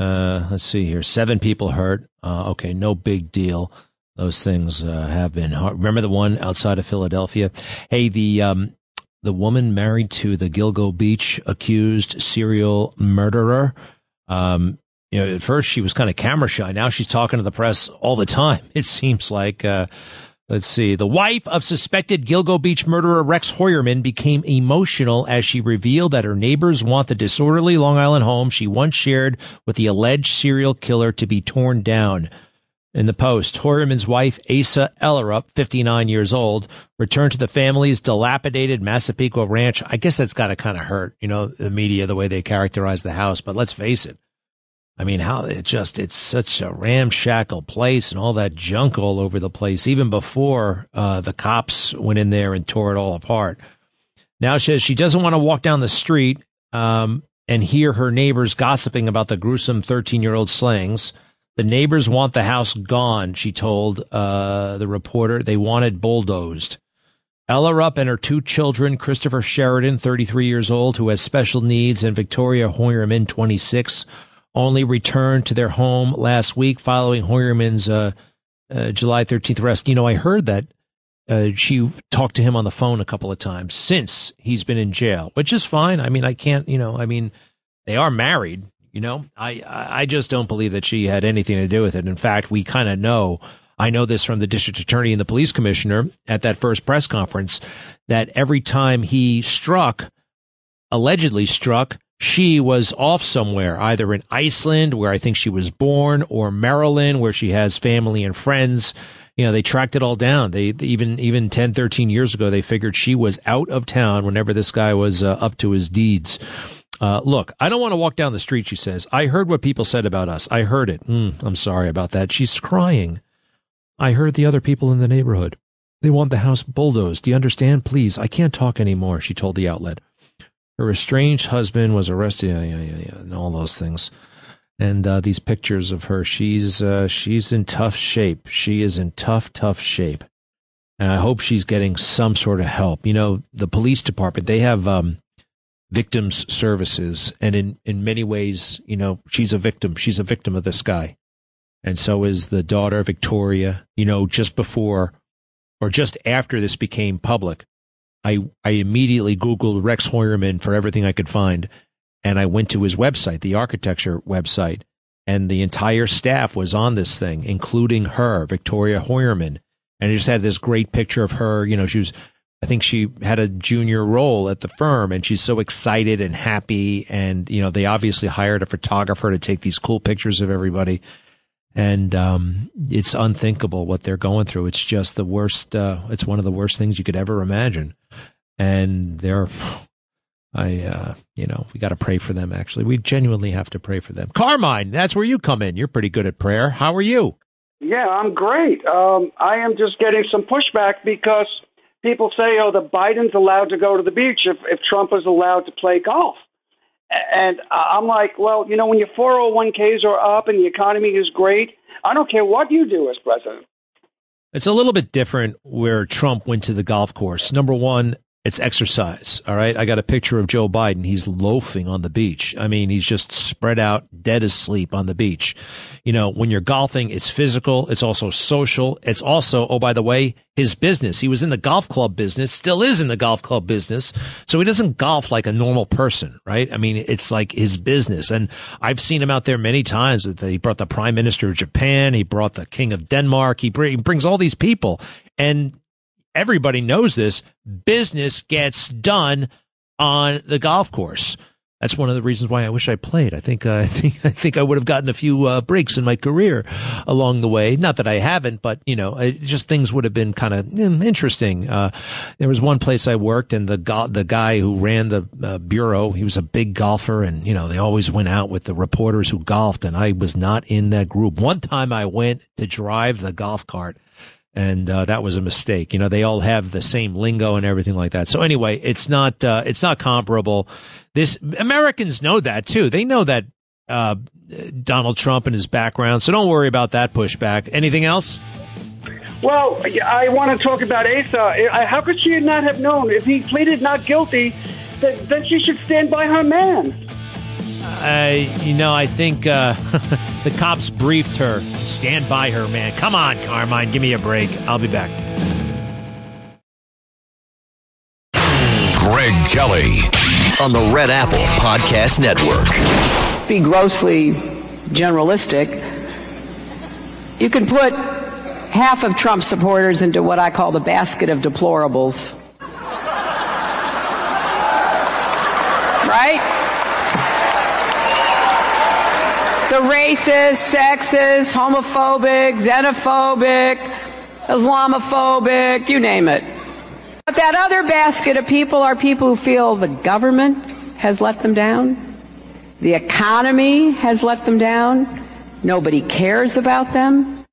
Uh, let's see here. Seven people hurt. Uh, okay, no big deal. Those things uh, have been hard. Remember the one outside of Philadelphia? Hey, the um, the woman married to the Gilgo Beach accused serial murderer. Um, you know, at first she was kind of camera shy. Now she's talking to the press all the time. [laughs] It seems like. Uh, Let's see. The wife of suspected Gilgo Beach murderer Rex Heuermann became emotional as she revealed that her neighbors want the disorderly Long Island home she once shared with the alleged serial killer to be torn down. In the post, Heuermann's wife, Asa Ellerup, 59 years old, returned to the family's dilapidated Massapequa ranch. I guess that's got to kind of hurt, you know, the media, the way they characterize the house. But let's face it. I mean, how it just, it's such a ramshackle place and all that junk all over the place, even before uh, the cops went in there and tore it all apart. Now she says she doesn't want to walk down the street um, and hear her neighbors gossiping about the gruesome 13 year old slayings. The neighbors want the house gone, she told uh, the reporter. They want it bulldozed. Ellerup and her two children, Christopher Sheridan, 33 years old, who has special needs, and Victoria Heuermann, 26, only returned to their home last week following Heuermann's uh, uh, July 13th arrest. You know, I heard that uh, she talked to him on the phone a couple of times since he's been in jail, which is fine. I mean, I can't, you know, I mean, they are married. You know, I I just don't believe that she had anything to do with it. In fact, we kind of know. I know this from the district attorney and the police commissioner at that first press conference that every time he struck, allegedly struck, she was off somewhere, either in Iceland, where I think she was born, or Maryland, where she has family and friends. You know, they tracked it all down. They even, even 10, 13 years ago, they figured she was out of town whenever this guy was uh, up to his deeds. Uh, look, I don't want to walk down the street, she says. I heard what people said about us. I heard it. Mm, I'm sorry about that. She's crying. I heard the other people in the neighborhood. They want the house bulldozed. Do you understand? Please, I can't talk anymore, she told the outlet. Her estranged husband was arrested, yeah, yeah, yeah, and all those things. and uh, these pictures of her. She's uh, she's in tough shape. She is in tough, tough shape, and I hope she's getting some sort of help. You know, the police department they have um, victims services, and in in many ways, you know, she's a victim. She's a victim of this guy, and so is the daughter Victoria. You know, just before or just after this became public, I I immediately Googled Rex Heuermann for everything I could find and I went to his website, the architecture website, and the entire staff was on this thing, including her, Victoria Heuermann. And it just had this great picture of her. You know, she was, I think she had a junior role at the firm and she's so excited and happy. And, you know, they obviously hired a photographer to take these cool pictures of everybody. And, um, it's unthinkable what they're going through. It's just the worst, uh, it's one of the worst things you could ever imagine. And they're, [sighs] I, uh, you know, we got to pray for them. Actually, we genuinely have to pray for them. Carmine, that's where you come in. You're pretty good at prayer. How are you? Yeah, I'm great. Um, I am just getting some pushback because people say, "Oh, the Biden's allowed to go to the beach if if Trump is allowed to play golf." And I'm like, well, you know, when your 401ks are up and the economy is great, I don't care what you do as president. It's a little bit different where Trump went to the golf course. Number one, it's exercise. All right. I got a picture of Joe Biden. He's loafing on the beach. I mean, he's just spread out, dead asleep on the beach. You know, when you're golfing, it's physical. It's also social. It's also, oh, by the way, his business. He was in the golf club business, still is in the golf club business. So he doesn't golf like a normal person, right? I mean, it's like his business. And I've seen him out there many times. He brought the prime minister of Japan. He brought the king of Denmark. He brings all these people. And everybody knows this. Business gets done on the golf course. That's one of the reasons why I wish I played. I think uh, [laughs] I think I think I would have gotten a few uh, breaks in my career along the way. Not that I haven't, but you know, just things would have been kind of mm, interesting. Uh, there was one place I worked, and the go- the guy who ran the uh, bureau, he was a big golfer, and you know, they always went out with the reporters who golfed, and I was not in that group. One time, I went to drive the golf cart and uh, that was a mistake. You know, they all have the same lingo and everything like that. So anyway, it's not uh, it's not comparable. This Americans know that too. They know that uh, Donald Trump and his background. So don't worry about that pushback. Anything else? Well, I want to talk about Asa. How could she not have known if he pleaded not guilty? That then she should stand by her man. I, you know, I think uh, [laughs] the cops briefed her. Stand by her, man. Come on, Carmine, give me a break. I'll be back. Greg Kelly on the Red Apple Podcast Network. Be grossly generalistic. You can put half of Trump supporters into what I call the basket of deplorables. right? The racist, sexist, homophobic, xenophobic, Islamophobic, you name it. But that other basket of people are people who feel the government has let them down, the economy has let them down, nobody cares about them.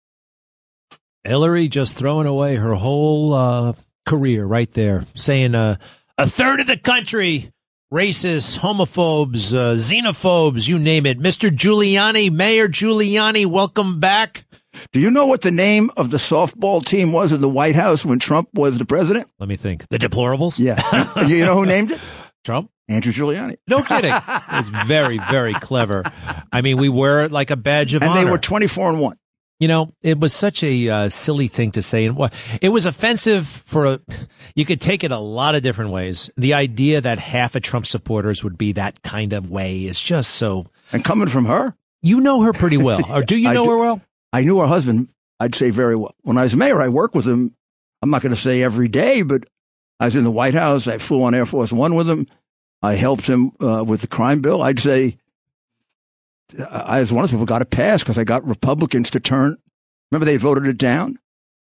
Hillary just throwing away her whole uh, career right there, saying uh, a third of the country racists, homophobes, uh, xenophobes, you name it. Mr. Giuliani, Mayor Giuliani, welcome back. Do you know what the name of the softball team was in the White House when Trump was the president? Let me think. The deplorables? Yeah. [laughs] you know who named it? Trump? Andrew Giuliani. No kidding. [laughs] it's very, very clever. I mean, we wear it like a badge of and honor. And they were 24 and 1. You know, it was such a uh, silly thing to say, and what it was offensive for a. You could take it a lot of different ways. The idea that half of Trump supporters would be that kind of way is just so. And coming from her, you know her pretty well, [laughs] or do you know do, her well? I knew her husband. I'd say very well. When I was mayor, I worked with him. I'm not going to say every day, but I was in the White House. I flew on Air Force One with him. I helped him uh, with the crime bill. I'd say I, as one of those people, got it passed because I got Republicans to turn. Remember, they voted it down.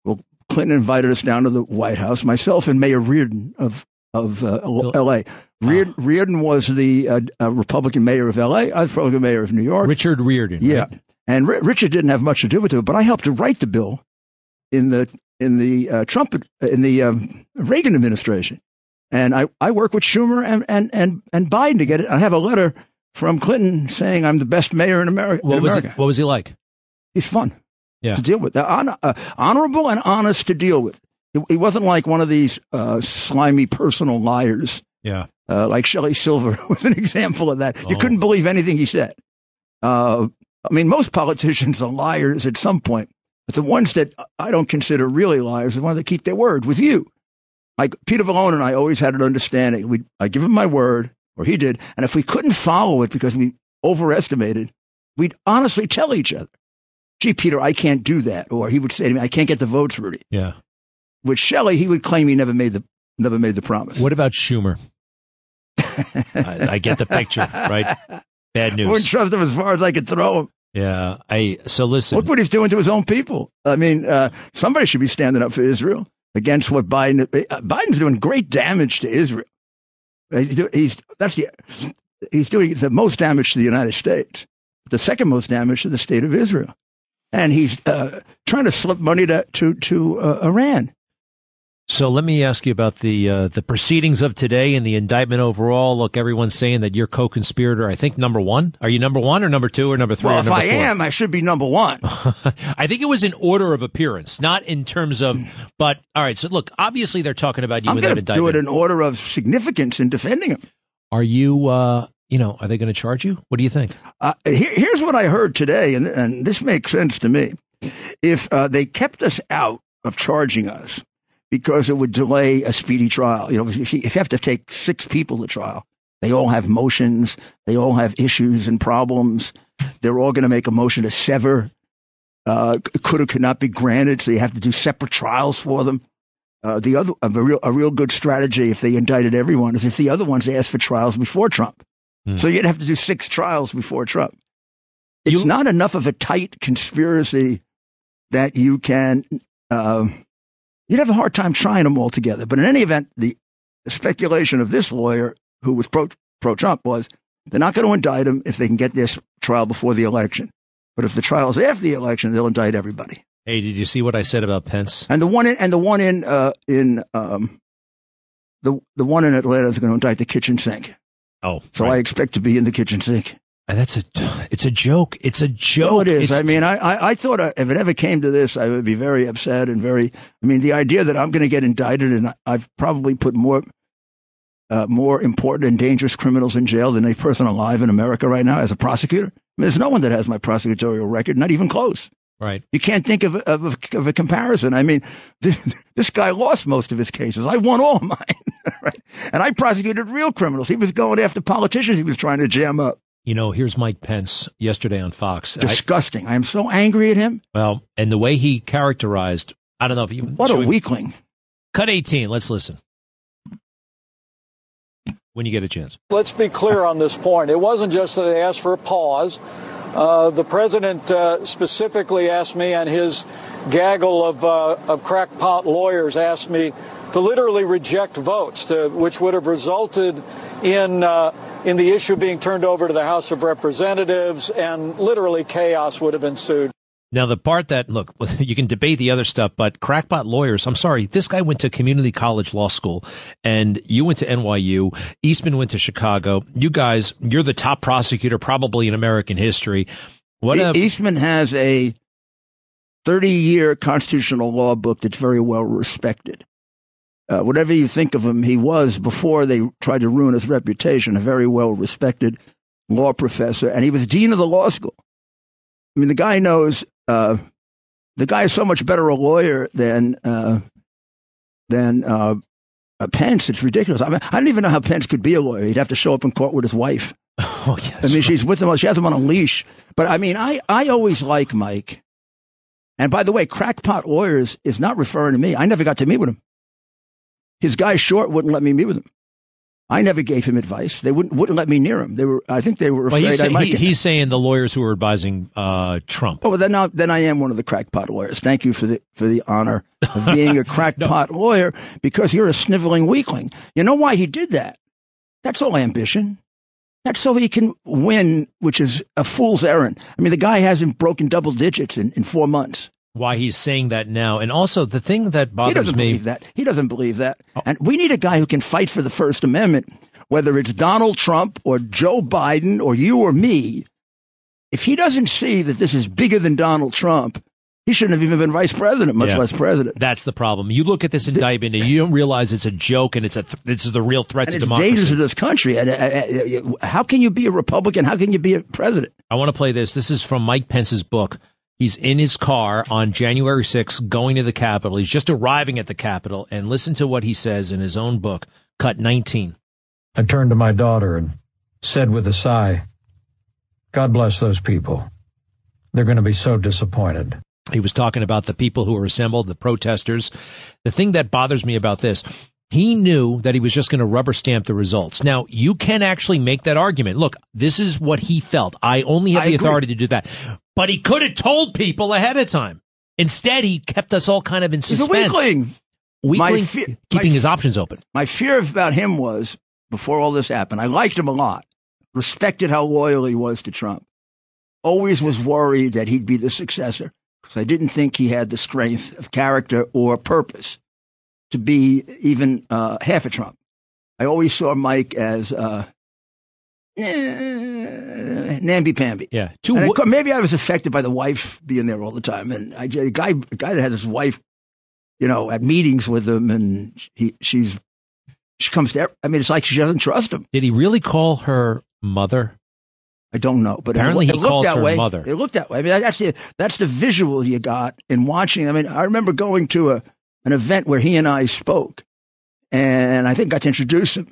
Well, Clinton invited us down to the White House. Myself and Mayor Riordan of of uh, L.A. Riordan, Riordan was the uh, uh, Republican mayor of L.A. I was Republican mayor of New York. Richard Riordan. Yeah, right? and R- Richard didn't have much to do with it, but I helped to write the bill in the in the uh, Trump in the um, Reagan administration, and I I work with Schumer and and and and Biden to get it. I have a letter from Clinton saying I'm the best mayor in America. What in was America. it? What was he like? He's fun Yeah. to deal with. Hon- uh, honorable and honest to deal with. He, he wasn't like one of these uh, slimy personal liars. Yeah. Uh, like Shelly Silver [laughs] was an example of that. You Oh. couldn't believe anything he said. Uh, I mean, most politicians are liars at some point, but the ones that I don't consider really liars are the ones that keep their word with you. Like Peter Valone and I always had an understanding. We, I give him my word, or he did, and if we couldn't follow it because we overestimated, we'd honestly tell each other, "Gee, Peter, I can't do that," or he would say to me, "I can't get the votes, Rudy." Yeah. With Shelly, he would claim he never made the never made the promise. What about Schumer? [laughs] I, I get the picture, right? Bad I news. wouldn't trust him as far as I could throw him. Yeah. I so listen. Look what he's doing to his own people. I mean, uh, somebody should be standing up for Israel against what Biden. Uh, Biden's doing great damage to Israel. Uh, He's that's the, he's doing the most damage to the United States, the second most damage to the state of Israel, and he's uh, trying to slip money to to, to uh, Iran. So let me ask you about the uh, the proceedings of today and the indictment overall. Look, everyone's saying that you're co-conspirator. I think number one. Are you number one or number two or number three? Well, or if I four? am, I should be number one. [laughs] I think it was in order of appearance, not in terms of. But all right. So look, obviously they're talking about you I'm going to do it in order of significance in defending him. Are you? Uh, you know, are they going to charge you? What do you think? Uh, here, here's what I heard today, and, and this makes sense to me. If uh, they kept us out of charging us because it would delay a speedy trial, you know, if you, if you have to take six people to trial, they all have motions, they all have issues and problems. They're all going to make a motion to sever. Uh, could or could not be granted, so you have to do separate trials for them. Uh, the other, a real, a real good strategy if they indicted everyone is if the other ones asked for trials before Trump. So you'd have to do six trials before Trump. It's not enough of a tight conspiracy that you can. Um, you'd have a hard time trying them all together. But in any event, the speculation of this lawyer who was pro pro Trump was they're not going to indict him if they can get this trial before the election. But if the trial is after the election, they'll indict everybody. Hey, did you see what I said about Pence? And the one in, and the one in uh, in um, the the one in Atlanta is going to indict the kitchen sink. Oh, so I expect to be in the kitchen sink. And that's a, it's a joke. It's a joke. No, it is. It's- I mean, I, I, I thought uh, if it ever came to this, I would be very upset and very. I mean, the idea that I'm going to get indicted and I- I've probably put more, uh, more important and dangerous criminals in jail than any person alive in America right now as a prosecutor. I mean, there's no one that has my prosecutorial record, not even close. Right. You can't think of, a- of, a, of a comparison. I mean, [laughs] this, this guy lost most of his cases. I won all of [laughs] mine, [laughs] right? And I prosecuted real criminals. He was going after politicians. He was trying to jam up. You know, here's Mike Pence yesterday on Fox. Disgusting. I am so angry at him. well, and the way he characterized, I don't know if you. What a we- weakling. Cut 18. Let's listen. When you get a chance. Let's be clear on this point. It wasn't just that they asked for a pause. Uh, the president uh, specifically asked me, and his gaggle of, uh, of crackpot lawyers asked me to literally reject votes, to, which would have resulted in uh, in the issue being turned over to the House of Representatives, and literally chaos would have ensued. Now, the part that, look, [laughs] you can debate the other stuff, but crackpot lawyers, I'm sorry, this guy went to community college law school and you went to NYU. Eastman went to Chicago. You guys, you're the top prosecutor probably in American history. What a, Eastman has a 30 year constitutional law book that's very well respected. Uh, whatever you think of him, he was, before they tried to ruin his reputation, a very well respected law professor, and he was dean of the law school. I mean, the guy knows, uh, the guy is so much better a lawyer than, uh, than, uh, Pence. It's ridiculous. I, mean, I don't even know how Pence could be a lawyer. He'd have to show up in court with his wife. [laughs] Oh, yes. I mean, she's with him. She has him on a leash. But I mean, I, I always like Mike. And by the way, crackpot lawyers is not referring to me. I never got to meet with him. His guy Short wouldn't let me meet with him. I never gave him advice. They wouldn't wouldn't let me near him. They were. I think they were well, afraid he's, I say- might. he- he's saying the lawyers who are advising uh, Trump. Oh, well, then, I, then I am one of the crackpot lawyers. Thank you for the for the honor of being a [laughs] crackpot lawyer because you're a sniveling weakling. You know why he did that? That's all ambition. That's so he can win, which is a fool's errand. I mean, the guy hasn't broken double digits in, in four months. Why he's saying that now. And also, the thing that bothers he bothers doesn't me. believe that. He doesn't believe that. And we need a guy who can fight for the First Amendment whether it's Donald Trump or Joe Biden or you or me, if he doesn't see that this is bigger than Donald Trump, he shouldn't have even been vice president, much Yeah. less president. That's the problem. You look at this indictment and you don't realize it's a joke and it's a th- this is the real threat And to it's democracy. dangerous to this country. And uh, uh, how can you be a Republican? How can you be a president? I want to play this. This is from Mike Pence's book. He's in his car on January 6th going to the Capitol. He's just arriving at the Capitol and listen to what he says in his own book, Cut 19. I turned to my daughter and said with a sigh, God bless those people. They're going to be so disappointed. He was talking about the people who were assembled, the protesters. The thing that bothers me about this, he knew that he was just going to rubber stamp the results. Now, you can actually make that argument. Look, this is what he felt. I only have I the agree. authority to do that. But he could have told people ahead of time. Instead, he kept us all kind of in He's a suspense. weakling. Weakling, fe- keeping my- his options open. My fear about him was before all this happened. I liked him a lot, respected how loyal he was to Trump. Always was worried that he'd be the successor because I didn't think he had the strength of character or purpose to be even uh, half a Trump. I always saw Mike as uh, namby pamby. Yeah. And I maybe I was affected by the wife being there all the time, and I, a guy, a guy that has his wife, you know, at meetings with him, and he, she's, she comes there. I mean, it's like she doesn't trust him. Did he really call her mother? I don't know, but Apparently it, he it looked calls that her way. mother. It looked that way. I mean, that's the that's the visual you got in watching. I mean, I remember going to a an event where he and I spoke, and I think got to introduce him,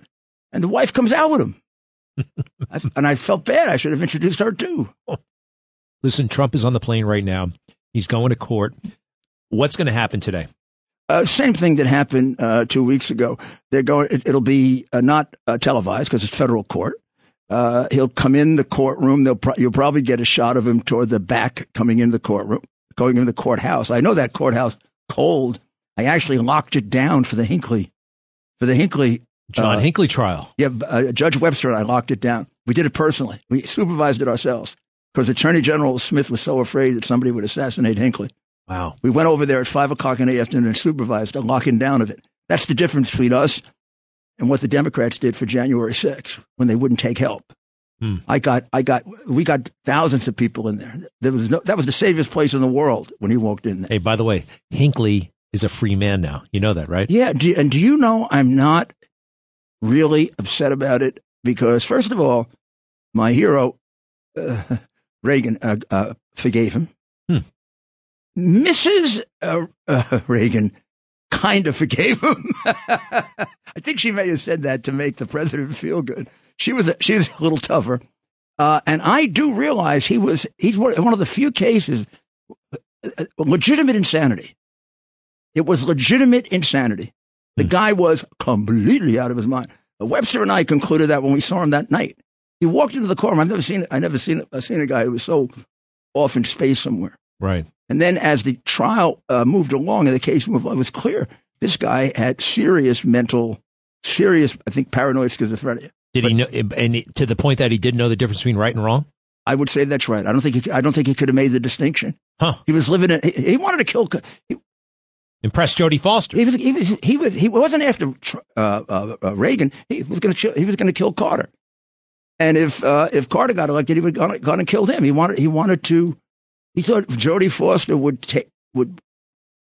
and the wife comes out with him, I, and I felt bad. I should have introduced her too. [laughs] Listen, Trump is on the plane right now. He's going to court. What's going to happen today? Uh, same thing that happened uh, two weeks ago. They're going. It, it'll be uh, not uh, televised because it's federal court. Uh, he'll come in the courtroom. They'll pro- you'll probably get a shot of him toward the back, coming in the courtroom, going in the courthouse. I know that courthouse cold. I actually locked it down for the Hinckley, for the Hinckley John uh, Hinckley trial. Yeah, uh, Judge Webster and I locked it down. We did it personally. We supervised it ourselves because Attorney General Smith was so afraid that somebody would assassinate Hinckley. Wow. We went over there at five o'clock in the afternoon and supervised the locking down of it. That's the difference between us and what the Democrats did for January 6th when they wouldn't take help. Hmm. I got, I got, we got thousands of people in there. There was no, that was the safest place in the world when he walked in there. Hey, by the way, Hinckley is a free man now. You know that, right? Yeah, do, and do you know I'm not really upset about it because first of all, my hero uh, [laughs] Reagan uh, uh, forgave him. Hmm. Mrs. Uh, uh, [laughs] Reagan kind of forgave him. [laughs] I think she may have said that to make the president feel good. She was a, she was a little tougher, uh, and I do realize he was he's one one of the few cases uh, legitimate insanity. It was legitimate insanity. The guy was completely out of his mind. Webster and I concluded that when we saw him that night. He walked into the courtroom. I've never seen I never seen I seen a guy who was so off in space somewhere. Right. And then as the trial uh, moved along and the case moved on, it was clear this guy had serious mental, serious, I think, paranoid schizophrenia. Did he know? And to the point that he didn't know the difference between right and wrong. I would say that's right. I don't think he, I don't think he could have made the distinction. Huh. He was living in. He, he wanted to kill. He, Impressed Jodie Foster. he was. He was. He was. He wasn't after uh, uh, uh, Reagan. He was going to. He was going to kill Carter. And if uh, if Carter got elected, he would gone gone and killed him. He wanted. He wanted to. He thought Jodie Foster would take would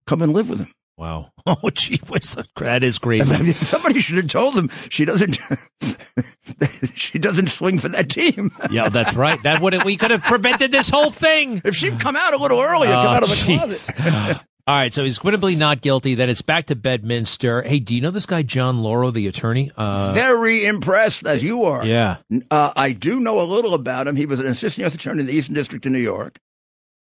come and live with him. Wow. [laughs] Oh, gee whiz. That is crazy. [laughs] Somebody should have told him she doesn't. [laughs] she doesn't swing for that team. yeah, that's right. That would we could have prevented this whole thing. If she'd come out a little earlier, come Oh, out of the jeez. closet. All right, so he's quinnably not guilty. Then it's back to Bedminster. Hey, do you know this guy John Lauro, the attorney? Uh, Very impressed as you are. yeah. Uh, I do know a little about him. He was an assistant U.S. attorney in the Eastern District of New York.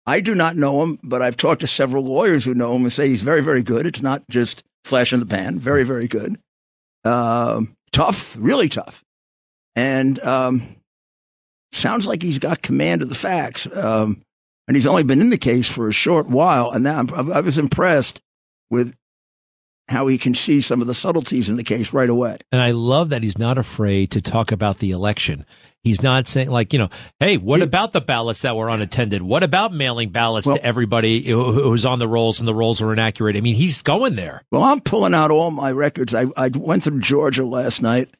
I do not know him, but I've talked to several lawyers who know him and say he's very, very good. It's not just flash in the pan. Very, very good. Um, tough, really tough. And um, sounds like he's got command of the facts. Um, and he's only been in the case for a short while. And now I'm, I was impressed with how he can see some of the subtleties in the case right away. And I love that he's not afraid to talk about the election. He's not saying like, you know, hey, what about the ballots that were unattended? What about mailing ballots Well- to everybody who- who's on the rolls and the rolls are inaccurate? I mean, he's going there. Well, I'm pulling out all my records. I, I went through Georgia last night.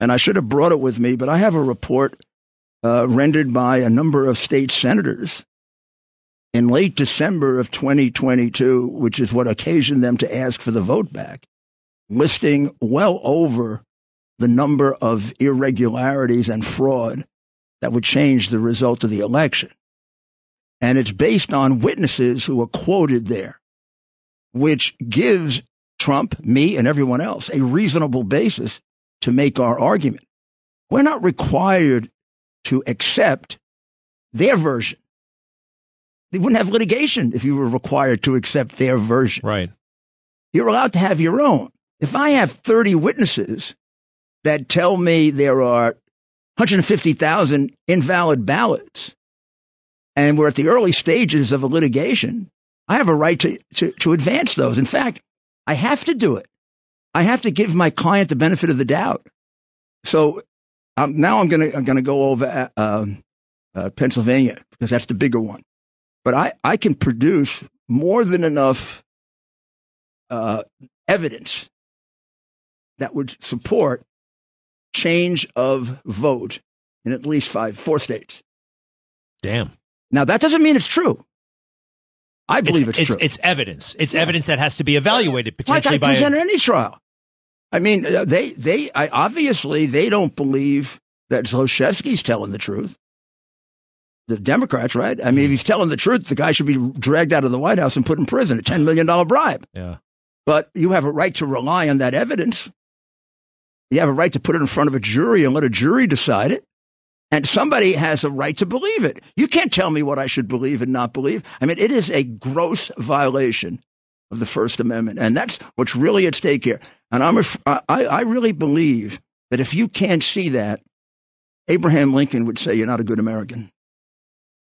and I should have brought it with me, but I have a report uh, rendered by a number of state senators in late December of 2022, which is what occasioned them to ask for the vote back, listing well over the number of irregularities and fraud that would change the result of the election. And it's based on witnesses who are quoted there, which gives Trump, me, and everyone else a reasonable basis to make our argument. We're not required to accept their version. They wouldn't have litigation if you were required to accept their version. Right. You're allowed to have your own. If I have 30 witnesses that tell me there are 150,000 invalid ballots and we're at the early stages of a litigation, I have a right to, to, to advance those. In fact, I have to do it. I have to give my client the benefit of the doubt. So um, now I'm going to I'm going to go over uh, uh, Pennsylvania because that's the bigger one. But I, I can produce more than enough uh, evidence that would support change of vote in at least five, four states. Damn. Now that doesn't mean it's true. I believe it's, it's, true. It's evidence. It's yeah. evidence that has to be evaluated potentially like I by present any trial. I mean, uh, they they I, obviously they don't believe that Zlochevsky's telling the truth. The Democrats, right? I mean, if he's telling the truth, the guy should be dragged out of the White House and put in prison, a ten million dollar bribe. Yeah. But you have a right to rely on that evidence. You have a right to put it in front of a jury and let a jury decide it. And somebody has a right to believe it. You can't tell me what I should believe and not believe. I mean, it is a gross violation of the First Amendment. And that's what's really at stake here. And I'm, I, I really believe that if you can't see that, Abraham Lincoln would say you're not a good American.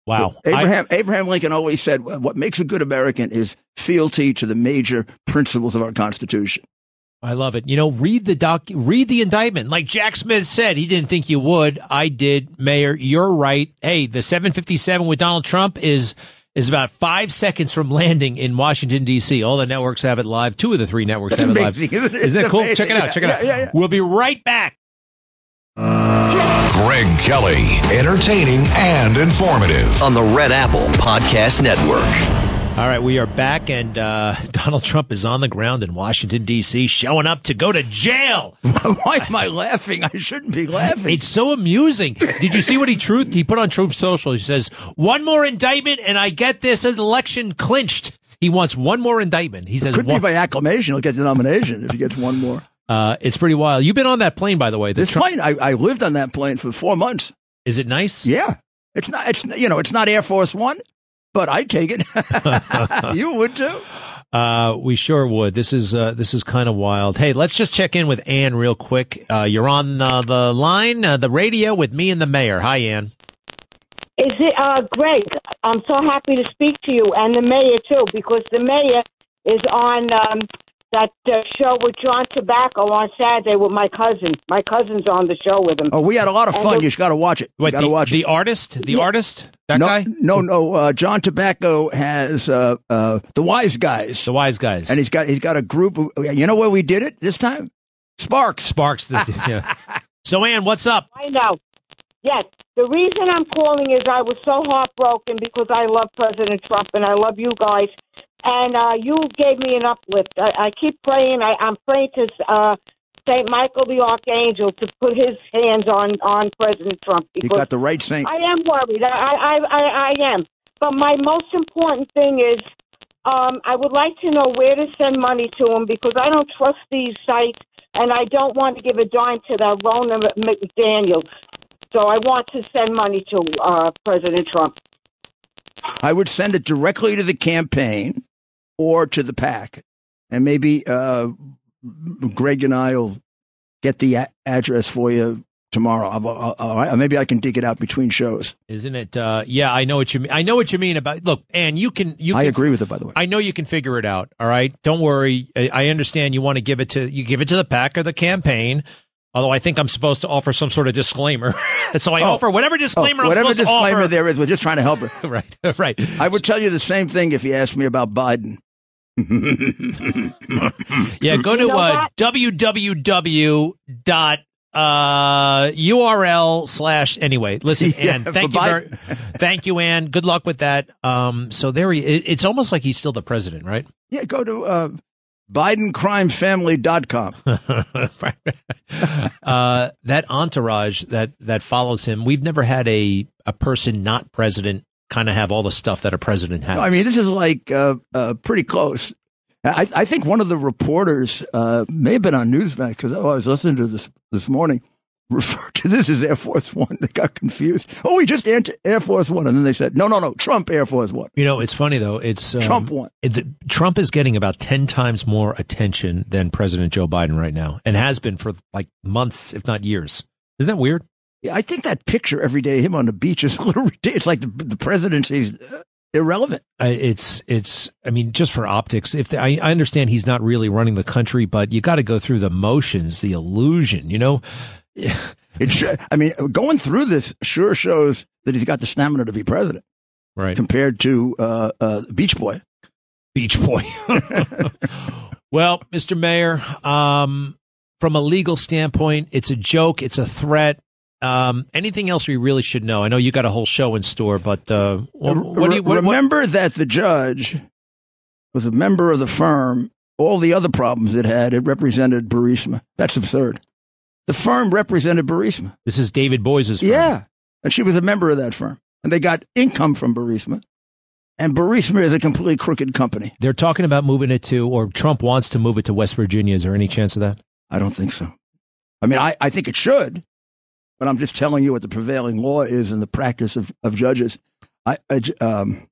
Wow. Abraham, I, Abraham Lincoln always said what makes a good American is fealty to the major principles of our Constitution. I love it. You know, read the doc, read the indictment. Like Jack Smith said, he didn't think you would. I did. Mayor, you're right. Hey, the 757 with Donald Trump is is about five seconds from landing in Washington D.C. All the networks have it live. Two of the three networks That's have amazing, it live. Isn't, isn't it cool? Amazing. Check it out. Check it out. Yeah, yeah, yeah. We'll be right back. Greg Kelly, entertaining and informative on the Red Apple Podcast Network. All right, we are back, and uh, [laughs] Donald Trump is on the ground in Washington, D.C., showing up to go to jail. [laughs] Why am I laughing? I shouldn't be laughing. It's so amusing. Did you see what he truth? He put on Truth Social. He says, "One more indictment, and I get this election clinched." He wants one more indictment. He says, it Could one- be by acclamation. He'll get the nomination if he gets one more. Uh, it's pretty wild. You've been on that plane, by the way. The This Trump- plane, I, I lived on that plane for four months. is it nice? Yeah, it's not. It's you know, it's not Air Force One, but I take it. [laughs] you would too. Uh, we sure would. This is uh, this is kind of wild. Hey, let's just check in with Ann real quick. Uh, you're on uh, the line, uh, the radio with me and the mayor. Hi, Ann. Is it uh Greg? I'm so happy to speak to you and the mayor too, because the mayor is on um, that uh, show with John Tobacco on Saturday with my cousin. My cousin's on the show with him. Oh, we had a lot of fun. the- You got to watch it. What got to the, watch the it. artist? The artist? That no, guy? No, no. Uh, John Tobacco has uh, uh, the Wise Guys, The wise guys. and he's got he's got a group. Of, you know where we did it this time? Sparks. Sparks. The, yeah. [laughs] So, Ann, what's up? I know. Yes. The reason I'm calling is I was so heartbroken because I love President Trump and I love you guys. And uh, you gave me an uplift. I, I keep praying. I, I'm praying to uh, Saint Michael the Archangel to put his hands on on President Trump because got the right saint. I am worried. I, I, I, I am. But my most important thing is um, I would like to know where to send money to him because I don't trust these sites and I don't want to give a dime to that Ronna McDaniel. So I want to send money to uh, President Trump. I would send it directly to the campaign or to the PAC. and maybe uh, Greg and I will get the a- address for you tomorrow. I'll, I'll, I'll, maybe I can dig it out between shows. Isn't it? Uh, yeah, I know what you mean. I know what you mean about. Look, Ann, you can. You I can, agree with it, by the way. I know you can figure it out. All right, don't worry. I, I understand you want to give it to you give it to the PAC or the campaign. Although I think I'm supposed to offer some sort of disclaimer, [laughs] so I Oh. offer whatever disclaimer Oh, I'm whatever supposed to disclaimer offer. there is, we're just trying to help her. [laughs] right, [laughs] right. I would tell you the same thing if you asked me about Biden. [laughs] Yeah, go to You know uh, www dot uh, URL slash anyway. Listen, [laughs] Yeah, Ann, thank you very, thank you, Ann. Good luck with that. Um, so there he. It, it's almost like he's still the president, right? Yeah, go to uh, BidenCrimesFamily.com. [laughs] uh, that entourage that that follows him. We've never had a a person not president kind of have all the stuff that a president has. No, I mean, this is like uh, uh, pretty close. I, I think one of the reporters uh, may have been on Newsmax because I was listening to this this morning. [laughs] Referred to this as Air Force One. They got confused. Oh, we just entered Air Force One, and then they said, "No, no, no, Trump Air Force One." You know, it's funny though. It's um, Trump won. it- the- Trump is getting about ten times more attention than President Joe Biden right now, and has been for like months, if not years. Isn't that weird? Yeah, I think that picture every day of him on the beach is a little [laughs] ridiculous. It's like the, the presidency's uh, irrelevant. It's it's. I mean, just for optics. If the, I, I understand he's not really running the country, but you got to go through the motions, the illusion. You know, [laughs] It sh- I mean, going through this sure shows that he's got the stamina to be president, right? Compared to uh, uh, Beach Boy. Beach Boy. [laughs] well, Mr. Mayor, um, from a legal standpoint, it's a joke. It's a threat. Um, anything else we really should know? I know you got a whole show in store, but uh, what, what do you what, what- remember that the judge was a member of the firm? All the other problems it had, it represented Burisma. That's absurd. The firm represented Burisma. This is David Boies' firm. Yeah, and she was a member of that firm, and they got income from Burisma. And Burisma is a completely crooked company. They're talking about moving it to, or Trump wants to move it to West Virginia. Is there any chance of that? I don't think so. I mean, I, I think it should, but I'm just telling you what the prevailing law is and the practice of, of judges. I, I um,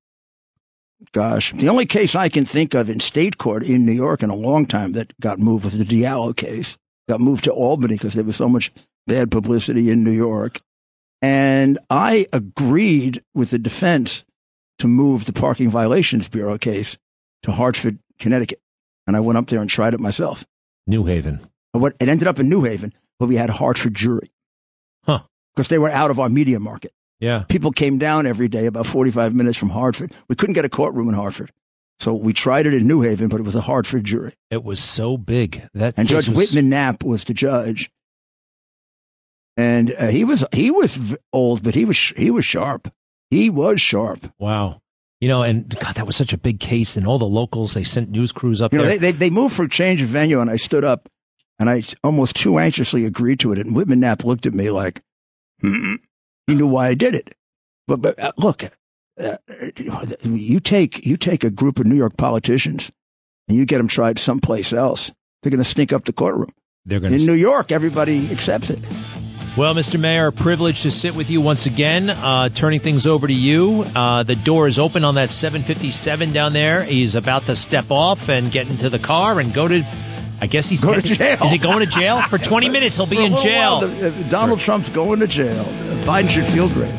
gosh, the only case I can think of in state court in New York in a long time that got moved was the Diallo case. Got moved to Albany because there was so much bad publicity in New York. And I agreed with the defense to move the Parking Violations Bureau case to Hartford, Connecticut. And I went up there and tried it myself. New Haven. What it ended up in New Haven, but we had a Hartford jury. Because they were out of our media market. Yeah. People came down every day about 45 minutes from Hartford. We couldn't get a courtroom in Hartford. So we tried it in New Haven, but it was a Hartford jury. It was so big that And Judge was- Whitman Knapp was the judge. And uh, he was he was old, but he was he was sharp. He was sharp. Wow. You know, and God, that was such a big case. And all the locals, they sent news crews up You know, they, they they moved for a change of venue, and I stood up, and I almost too anxiously agreed to it. And Whitman Knapp looked at me like "Hmm." he knew why I did it. But but uh, look, uh, you take you take a group of New York politicians, and you get them tried someplace else. They're going to sneak up the courtroom. They're going In. New York, everybody accepts it. Well, Mr. Mayor, privileged to sit with you once again. Uh, turning things over to you. Uh, the door is open on that 757 down there. He's about to step off and get into the car and go to. I guess he's Go to jail. Is he going to jail for 20 minutes? He'll be in jail. while, the- uh, Donald Trump's going to jail. Biden should feel great.